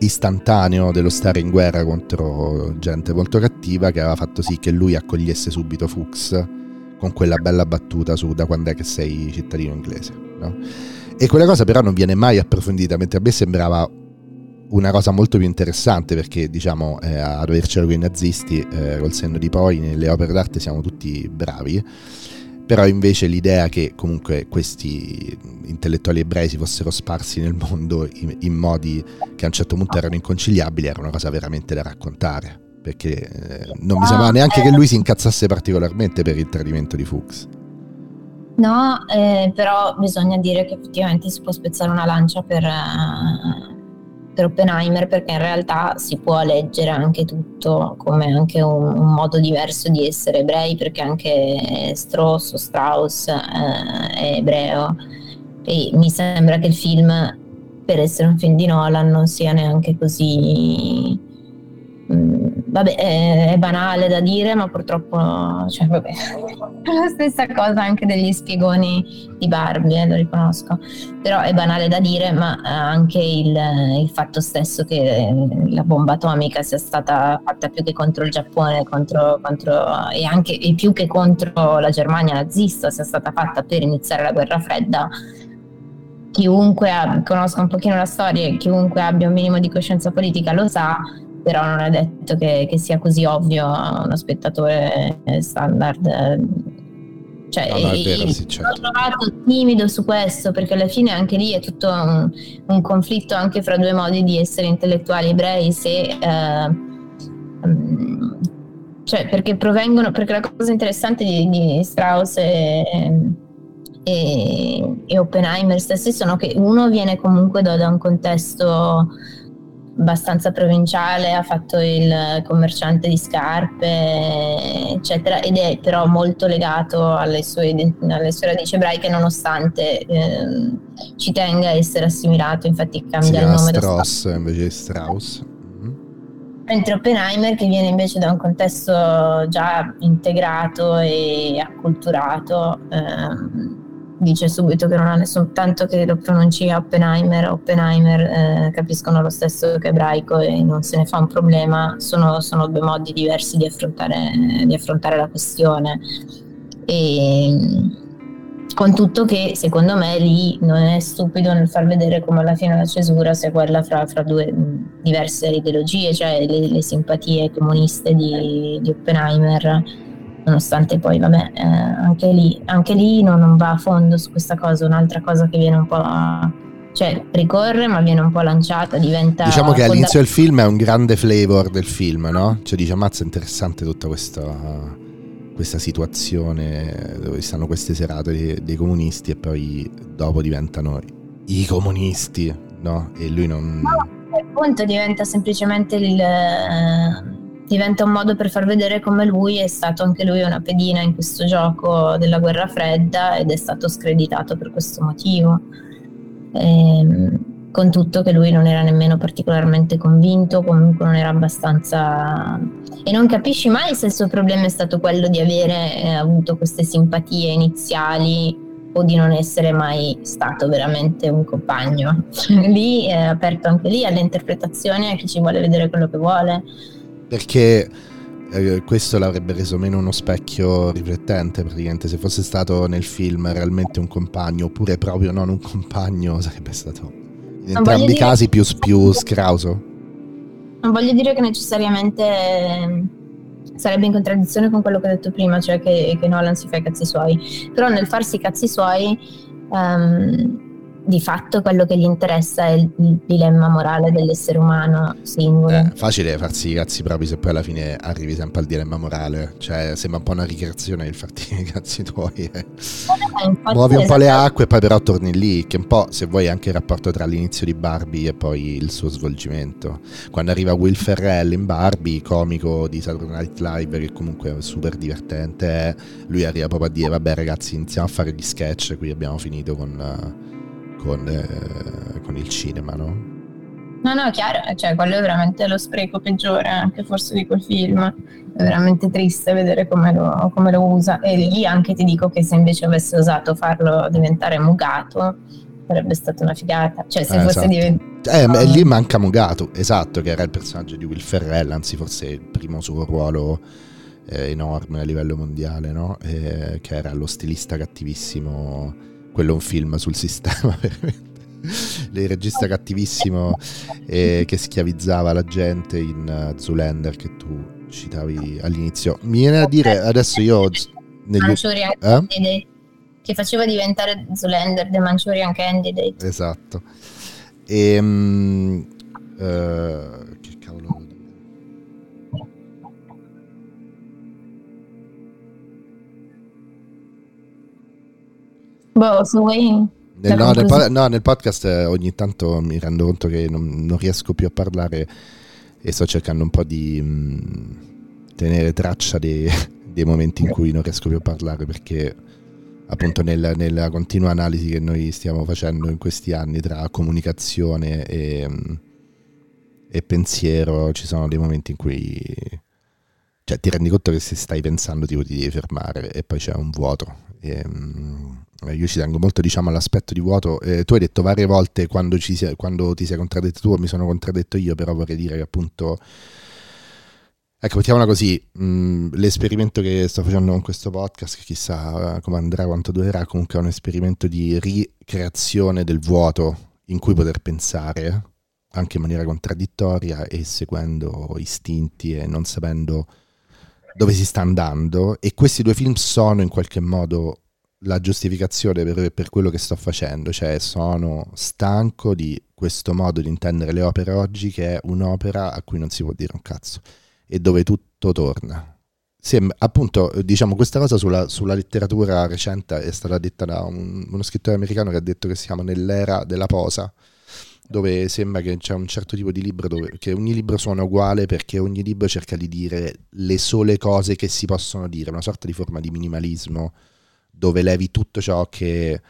istantaneo dello stare in guerra contro gente molto cattiva che aveva fatto sì che lui accogliesse subito Fuchs con quella bella battuta su da quando è che sei cittadino inglese. No? E quella cosa però non viene mai approfondita, mentre a me sembrava una cosa molto più interessante perché diciamo eh, a dovercelo con i nazisti eh, col senno di poi nelle opere d'arte siamo tutti bravi. Però invece l'idea che comunque questi intellettuali ebrei si fossero sparsi nel mondo in, in modi che a un certo punto erano inconciliabili era una cosa veramente da raccontare. Perché eh, non mi sembrava neanche che lui si incazzasse particolarmente per il tradimento di Fuchs. No, eh, però bisogna dire che effettivamente si può spezzare una lancia per, uh, per Oppenheimer perché in realtà si può leggere anche tutto come anche un, un modo diverso di essere ebrei perché anche Strauss o Strauss eh, è ebreo. E mi sembra che il film per essere un film di Nolan non sia neanche così vabbè, è, è, banale da dire, ma purtroppo, cioè, vabbè, la stessa cosa anche degli spiegoni di Barbie, eh, lo riconosco. Però è banale da dire, ma anche il, il, fatto stesso che la bomba atomica sia stata fatta più che contro il Giappone contro, contro, e anche e più che contro la Germania nazista, sia stata fatta per iniziare la guerra fredda, chiunque conosca un pochino la storia e chiunque abbia un minimo di coscienza politica lo sa, però non è detto che, che sia così ovvio a uno spettatore standard. Cioè, no, no, vero, sì, certo. L'ho trovato timido su questo perché alla fine anche lì è tutto un, un conflitto anche fra due modi di essere intellettuali ebrei se eh, cioè perché provengono perché la cosa interessante di, di Strauss e, e, e, Oppenheimer stessi sono che uno viene comunque da, da un contesto abbastanza provinciale, ha fatto il commerciante di scarpe, eccetera, ed è però molto legato alle sue, alle sue radici ebraiche, nonostante eh, ci tenga a essere assimilato, infatti cambia sì, il nome Strauss invece di Strauss. Mm-hmm. Mentre Oppenheimer, che viene invece da un contesto già integrato e acculturato, eh, dice subito che non ha nessun tanto che lo pronunci Oppenheimer, Oppenheimer eh, capiscono lo stesso che ebraico e non se ne fa un problema, sono, sono due modi diversi di affrontare, di affrontare la questione. E, con tutto che secondo me lì non è stupido nel far vedere come alla fine la cesura sia quella fra, fra due diverse ideologie, cioè le, le simpatie comuniste di, di Oppenheimer nonostante poi, vabbè, eh, anche lì, anche lì non, non, va a fondo su questa cosa, un'altra cosa che viene un po'... cioè ricorre ma viene un po' lanciata, diventa... Diciamo che all'inizio del film è un grande flavor del film, no? Cioè dice, ammazza, è interessante tutta questa, questa situazione dove stanno queste serate dei, dei comunisti e poi dopo diventano i comunisti, no? E lui non... No, a punto diventa semplicemente il... Eh, diventa un modo per far vedere come lui è stato anche lui una pedina in questo gioco della guerra fredda ed è stato screditato per questo motivo. E, ehm, con tutto che lui non era nemmeno particolarmente convinto, comunque non era abbastanza... E non capisci mai se il suo problema è stato quello di avere eh, avuto queste simpatie iniziali o di non essere mai stato veramente un compagno. lì è aperto anche lì alle interpretazioni, a chi ci vuole vedere quello che vuole perché eh, questo l'avrebbe reso meno uno specchio riflettente praticamente. Se fosse stato nel film realmente un compagno oppure proprio non un compagno sarebbe stato in entrambi i casi più, più scrauso. Non voglio dire che necessariamente ehm, sarebbe in contraddizione con quello che ho detto prima cioè che, che Nolan si fa i cazzi suoi. Però nel farsi i cazzi suoi um, di fatto quello che gli interessa è il, il dilemma morale dell'essere umano singolo. È eh, facile farsi i cazzi propri se poi alla fine arrivi sempre al dilemma morale, cioè sembra un po' una ricreazione il farti i cazzi tuoi. Eh. Eh, Muovi un po' le acque e poi però torni lì, che un po' se vuoi anche il rapporto tra l'inizio di Barbie e poi il suo svolgimento. Quando arriva Will Ferrell in Barbie, comico di Saturday Night Live che comunque è super divertente, lui arriva proprio a dire vabbè ragazzi iniziamo a fare gli sketch, qui abbiamo finito con con, eh, con il cinema, no? No, no, chiaro, cioè quello è veramente lo spreco peggiore anche forse di quel film. È veramente triste vedere come lo, come lo usa. E lì anche ti dico che se invece avesse osato farlo diventare Mugato, sarebbe stata una figata. Cioè, se eh, fosse esatto. diventato. Eh, lì manca Mugato, esatto, che era il personaggio di Will Ferrell, anzi, forse il primo suo ruolo eh, enorme a livello mondiale, no? Eh, che era lo stilista cattivissimo quello è un film sul sistema veramente. Il regista cattivissimo eh, che schiavizzava la gente in uh, Zoolander che tu citavi all'inizio. Mi viene a dire adesso io negli... Manchurian eh? Candidate che faceva diventare Zoolander The Manchurian Candidate. Esatto. E, um, uh, Boh, su Wayne. Nel, no, nel, no, nel, podcast eh, ogni tanto mi rendo conto che non, non, riesco più a parlare e sto cercando un po' di mh, mm, tenere traccia dei, dei, momenti in cui non riesco più a parlare perché appunto nel, nella continua analisi che noi stiamo facendo in questi anni tra comunicazione e, mm, e pensiero, ci sono dei momenti in cui cioè, ti rendi conto che se stai pensando tipo ti devi fermare e poi c'è un vuoto. E, um, io ci tengo molto diciamo, all'aspetto di vuoto. Eh, tu hai detto varie volte quando, sia, quando ti sei contraddetto tu, mi sono contraddetto io, però vorrei dire che appunto... Ecco, mettiamola così, mh, mm, l'esperimento che sto facendo con questo podcast, chissà come andrà, quanto durerà, comunque è un esperimento di ricreazione del vuoto in cui poter pensare, anche in maniera contraddittoria e seguendo istinti e non sapendo dove si sta andando e questi due film sono in qualche modo la giustificazione per, per, quello che sto facendo, cioè sono stanco di questo modo di intendere le opere oggi che è un'opera a cui non si può dire un cazzo e dove tutto torna. Sem- appunto, diciamo, questa cosa sulla, sulla, letteratura recente è stata detta da un, uno scrittore americano che ha detto che siamo nell'era della posa, dove sembra che c'è un certo tipo di libro dove che ogni libro suona uguale perché ogni libro cerca di dire le sole cose che si possono dire, una sorta di forma di minimalismo dove levi tutto ciò che eh,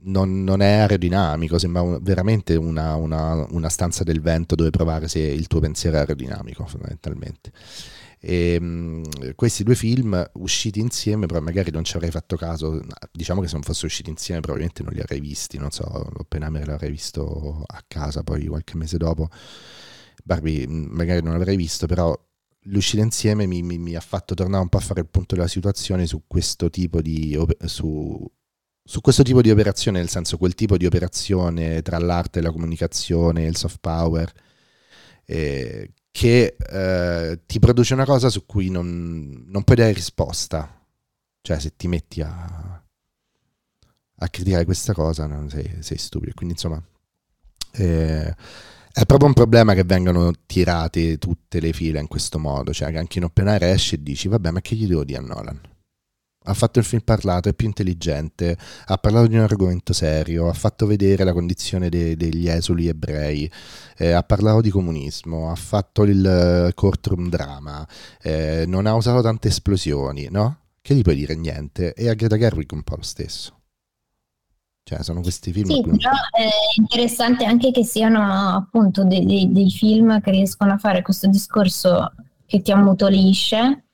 non, non, è aerodinamico, sembra un, veramente una, una, una stanza del vento dove provare se il tuo pensiero è aerodinamico fondamentalmente. E, ehm, questi due film usciti insieme, però magari non ci avrei fatto caso. Diciamo che se non fossero usciti insieme, probabilmente non li avrei visti. Non so, Oppenheimer l'avrei visto a casa poi qualche mese dopo. Barbie magari non l'avrei visto, però l'uscita insieme mi, mi, mi, ha fatto tornare un po' a fare il punto della situazione su questo tipo di. Su, su questo tipo di operazione, nel senso quel tipo di operazione tra l'arte e la comunicazione, il soft power, eh, che eh, ti produce una cosa su cui non, non, puoi dare risposta. Cioè, se ti metti a, a criticare questa cosa, no, sei, sei, stupido. Quindi, insomma, eh, è proprio un problema che vengano tirate tutte le file in questo modo. Cioè, che anche in Open esce e dici, vabbè, ma che gli devo dire a Nolan? Ha fatto il film parlato, è più intelligente, ha parlato di un argomento serio, ha fatto vedere la condizione de- degli esuli ebrei, eh, ha parlato di comunismo, ha fatto il uh, courtroom drama, eh, non ha usato tante esplosioni, no? Che gli puoi dire niente? E a Greta Gerwig un po' lo stesso. Cioè, sono questi film. Sì, però è interessante anche che siano appunto dei, dei, dei film che riescono a fare questo discorso che ti ammutolisce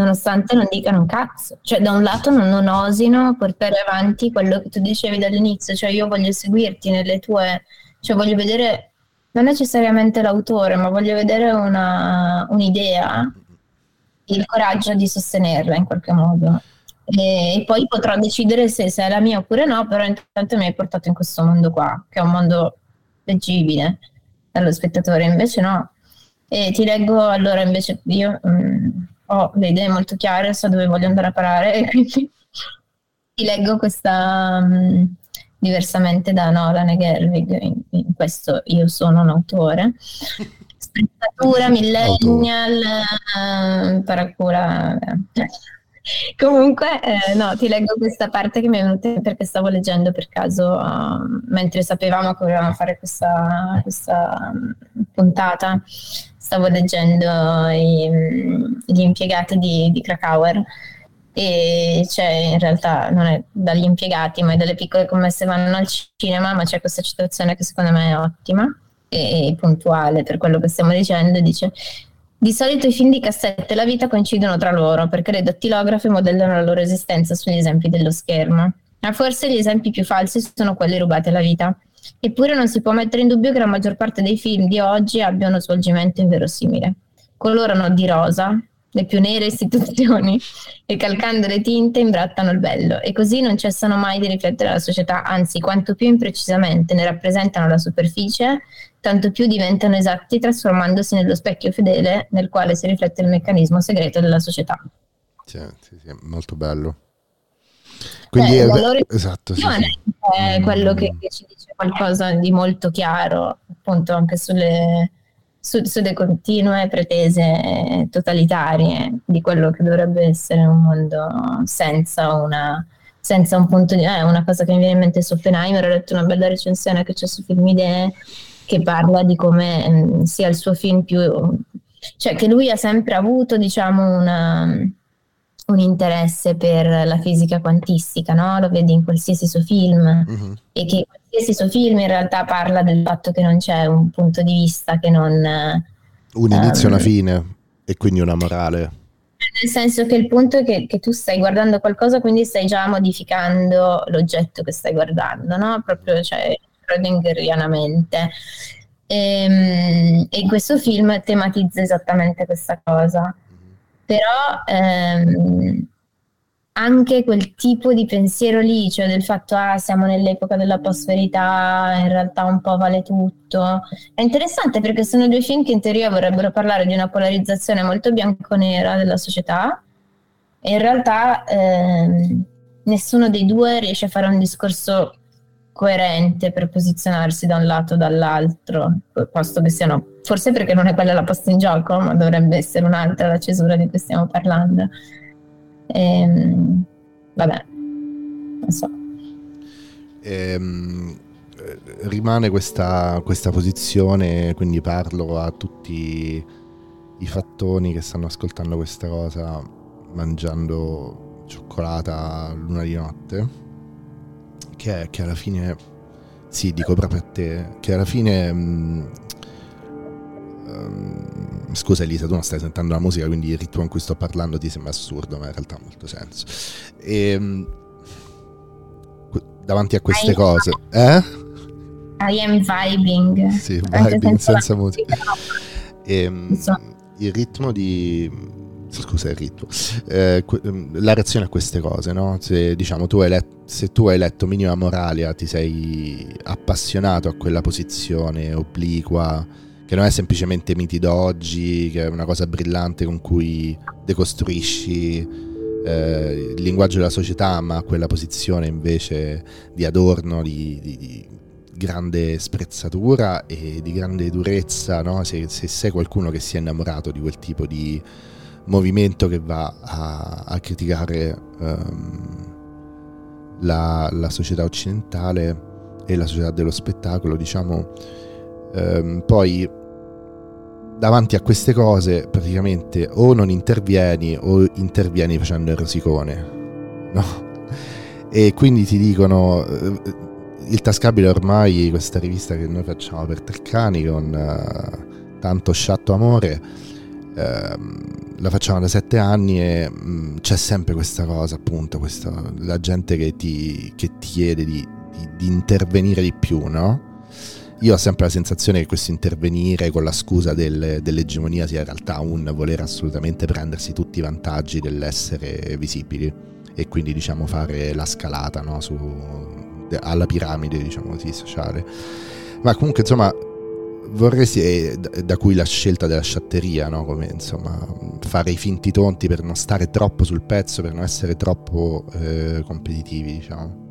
nonostante non dicano un cazzo. Cioè, da un lato non, non osino portare avanti quello che tu dicevi dall'inizio, cioè io voglio seguirti nelle tue... cioè voglio vedere non necessariamente l'autore, ma voglio vedere una, un'idea, il coraggio di sostenerla in qualche modo. E, poi potrò decidere se, se, è la mia oppure no, però intanto mi hai portato in questo mondo qua, che è un mondo leggibile dallo spettatore, invece no. E ti leggo allora invece io... Mh, mm, ho le idee molto chiare, so dove voglio andare a parare e quindi ti leggo questa um, diversamente da Nolan e Gerwig, in, in, questo io sono un autore. Spezzatura, millennial, uh, paracura. Eh. Comunque, eh, no, ti leggo questa parte che mi è venuta perché stavo leggendo per caso uh, mentre sapevamo che volevamo fare questa, questa um, puntata stavo leggendo i, gli impiegati di, di Krakauer e c'è in realtà non è dagli impiegati ma è dalle piccole commesse vanno al cinema ma c'è questa citazione che secondo me è ottima e puntuale per quello che stiamo dicendo dice di solito i film di cassette e la vita coincidono tra loro perché le dattilografe modellano la loro esistenza sugli esempi dello schermo. Ma forse gli esempi più falsi sono quelli rubati alla vita Eppure non si può mettere in dubbio che la maggior parte dei film di oggi abbiano uno svolgimento inverosimile. Colorano di rosa le più nere istituzioni e calcando le tinte imbrattano il bello e così non cessano mai di riflettere la società, anzi quanto più imprecisamente ne rappresentano la superficie, tanto più diventano esatti trasformandosi nello specchio fedele nel quale si riflette il meccanismo segreto della società. Sì, sì, sì molto bello. Quindi eh, è, esatto, sì, sì. è mm. quello che, che, ci dice qualcosa di molto chiaro, appunto anche sulle, su, sulle continue pretese totalitarie di quello che dovrebbe essere un mondo senza una senza un punto di... Eh, una cosa che mi viene in mente su Oppenheimer, ho letto una bella recensione che c'è su Film Idee che parla di come mh, sia il suo film più... cioè che lui ha sempre avuto, diciamo, una un interesse per la fisica quantistica, no? lo vedi in qualsiasi suo film uh-huh. e che stesso film in realtà parla del fatto che non c'è un punto di vista che non... Un inizio e um, una fine e quindi una morale. Nel senso che il punto è che, che, tu stai guardando qualcosa, quindi stai già modificando l'oggetto che stai guardando, no? Proprio, cioè, Schrödingerianamente. E, ehm, e questo film tematizza esattamente questa cosa. Però ehm, anche quel tipo di pensiero lì, cioè del fatto ah siamo nell'epoca della post-verità, in realtà un po' vale tutto. È interessante perché sono due film che in teoria vorrebbero parlare di una polarizzazione molto bianco-nera della società e in realtà ehm, nessuno dei due riesce a fare un discorso coerente per posizionarsi da un lato o dall'altro, posto che siano, forse perché non è quella la posta in gioco, ma dovrebbe essere un'altra la cesura di cui stiamo parlando. Ehm, vabbè, non so. Ehm, rimane questa, questa posizione, quindi parlo a tutti i fattoni che stanno ascoltando questa cosa mangiando cioccolata luna di notte, che, che alla fine, sì, dico proprio a te, che alla fine mh, Um, scusa Elisa, tu non stai sentendo la musica, quindi il ritmo in cui sto parlando ti sembra assurdo, ma in realtà ha molto senso. E, um, davanti a queste I cose, eh? I am vibing. Sì, vibing senza musica. E, um, il ritmo di scusa il ritmo, eh, la reazione a queste cose, no? Se, diciamo, tu letto, se tu hai letto Minima Moralia, ti sei appassionato a quella posizione obliqua che non è semplicemente miti d'oggi, che è una cosa brillante con cui decostruisci eh, il linguaggio della società, ma quella posizione invece di adorno, di, di, di grande sprezzatura e di grande durezza, no? se, se, sei qualcuno che si è innamorato di quel tipo di movimento che va a, a criticare um, la, la società occidentale e la società dello spettacolo, diciamo, um, poi davanti a queste cose praticamente o non intervieni o intervieni facendo il rosicone. No? E quindi ti dicono eh, il tascabile ormai, questa rivista che noi facciamo per Treccani con uh, tanto sciatto amore, uh, la facciamo da sette anni e um, c'è sempre questa cosa, appunto, questa, la gente che ti, che ti chiede di, di, di intervenire di più, no? Io ho sempre la sensazione che questo intervenire con la scusa del, dell'egemonia sia in realtà un voler assolutamente prendersi tutti i vantaggi dell'essere visibili e quindi diciamo fare la scalata no, su, alla piramide diciamo così sociale. Ma comunque insomma vorresti, eh, da cui la scelta della sciatteria, no? come insomma fare i finti tonti per non stare troppo sul pezzo, per non essere troppo eh, competitivi diciamo.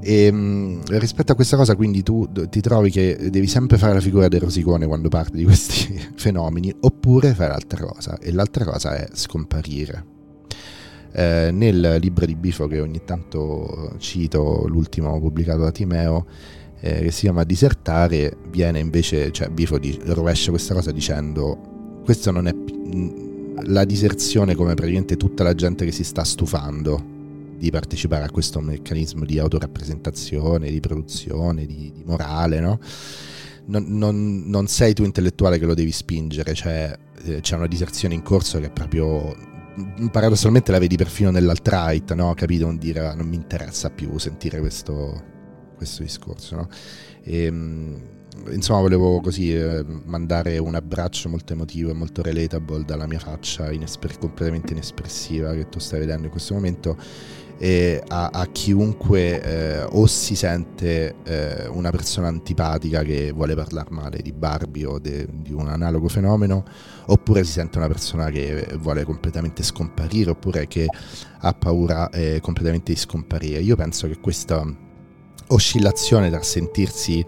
E, ehm, rispetto a questa cosa, quindi tu ti trovi che devi sempre fare la figura del rosicone quando parli di questi fenomeni, oppure fare l'altra cosa, e l'altra cosa è scomparire. Eh, nel libro di Bifo che ogni tanto cito, l'ultimo pubblicato da Timeo, eh, che si chiama Disertare, viene invece, cioè Bifo di, rovescia questa cosa dicendo, questo non è la diserzione come praticamente tutta la gente che si sta stufando di partecipare a questo meccanismo di autorappresentazione, di produzione, di, di morale, no? Non, non, non, sei tu intellettuale che lo devi spingere, cioè eh, c'è una diserzione in corso che è proprio paradossalmente la vedi perfino nell'alt-right, no? Capito? Non dire ah, non mi interessa più sentire questo, questo discorso, no? E, ehm, insomma, volevo così eh, mandare un abbraccio molto emotivo e molto relatable dalla mia faccia inesper- completamente inespressiva che tu stai vedendo in questo momento a, a chiunque eh, o si sente eh, una persona antipatica che vuole parlare male di Barbie o de, di un analogo fenomeno, oppure si sente una persona che vuole completamente scomparire, oppure che ha paura eh, completamente di scomparire. Io penso che questa oscillazione tra sentirsi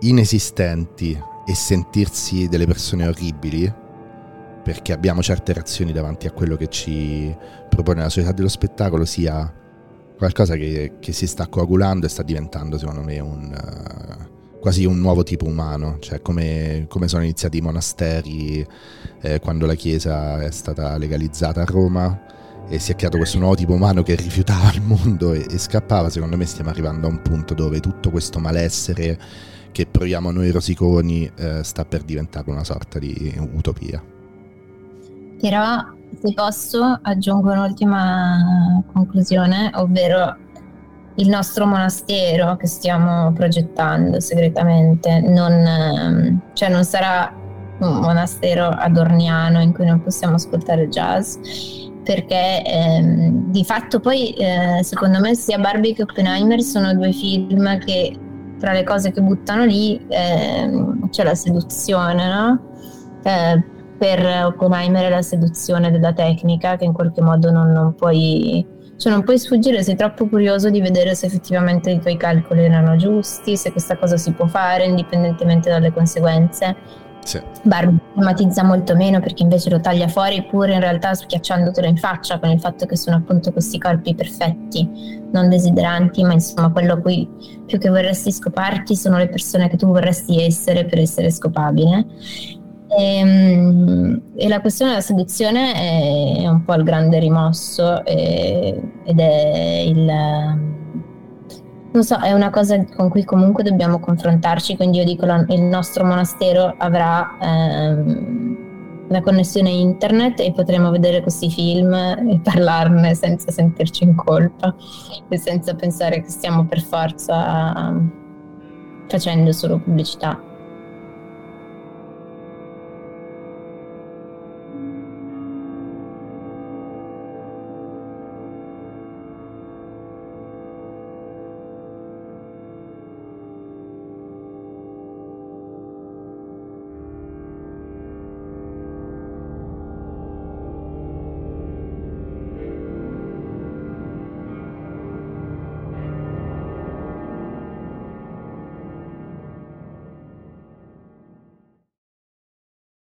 inesistenti e sentirsi delle persone orribili, perché abbiamo certe reazioni davanti a quello che ci propone la società dello spettacolo, sia qualcosa che, che, si sta coagulando e sta diventando secondo me un, uh, quasi un nuovo tipo umano, cioè come, come sono iniziati i monasteri eh, quando la Chiesa è stata legalizzata a Roma e si è creato questo nuovo tipo umano che rifiutava il mondo e, e scappava, secondo me stiamo arrivando a un punto dove tutto questo malessere che proviamo noi rosiconi eh, sta per diventare una sorta di utopia. Però, se posso, aggiungo un'ultima conclusione, ovvero il nostro monastero che stiamo progettando segretamente non, ehm, cioè non sarà un monastero adorniano in cui non possiamo ascoltare jazz perché ehm, di fatto poi eh, secondo me sia Barbie che Oppenheimer sono due film che tra le cose che buttano lì ehm, c'è la seduzione no? Eh, per Oppenheimer è la seduzione della tecnica che in qualche modo non, non puoi cioè non puoi sfuggire, sei troppo curioso di vedere se effettivamente i tuoi calcoli erano giusti, se questa cosa si può fare indipendentemente dalle conseguenze. Sì. Barbie tematizza molto meno perché invece lo taglia fuori pure in realtà schiacciandotelo in faccia con il fatto che sono appunto questi corpi perfetti, non desideranti, ma insomma quello a cui più che vorresti scoparti sono le persone che tu vorresti essere per essere scopabile. E, ehm, e, la questione della seduzione è un po' il grande rimosso e, ed è il... Non so, è una cosa con cui comunque dobbiamo confrontarci, quindi io dico il nostro monastero avrà ehm, la connessione internet e potremo vedere questi film e parlarne senza sentirci in colpa e senza pensare che stiamo per forza facendo solo pubblicità.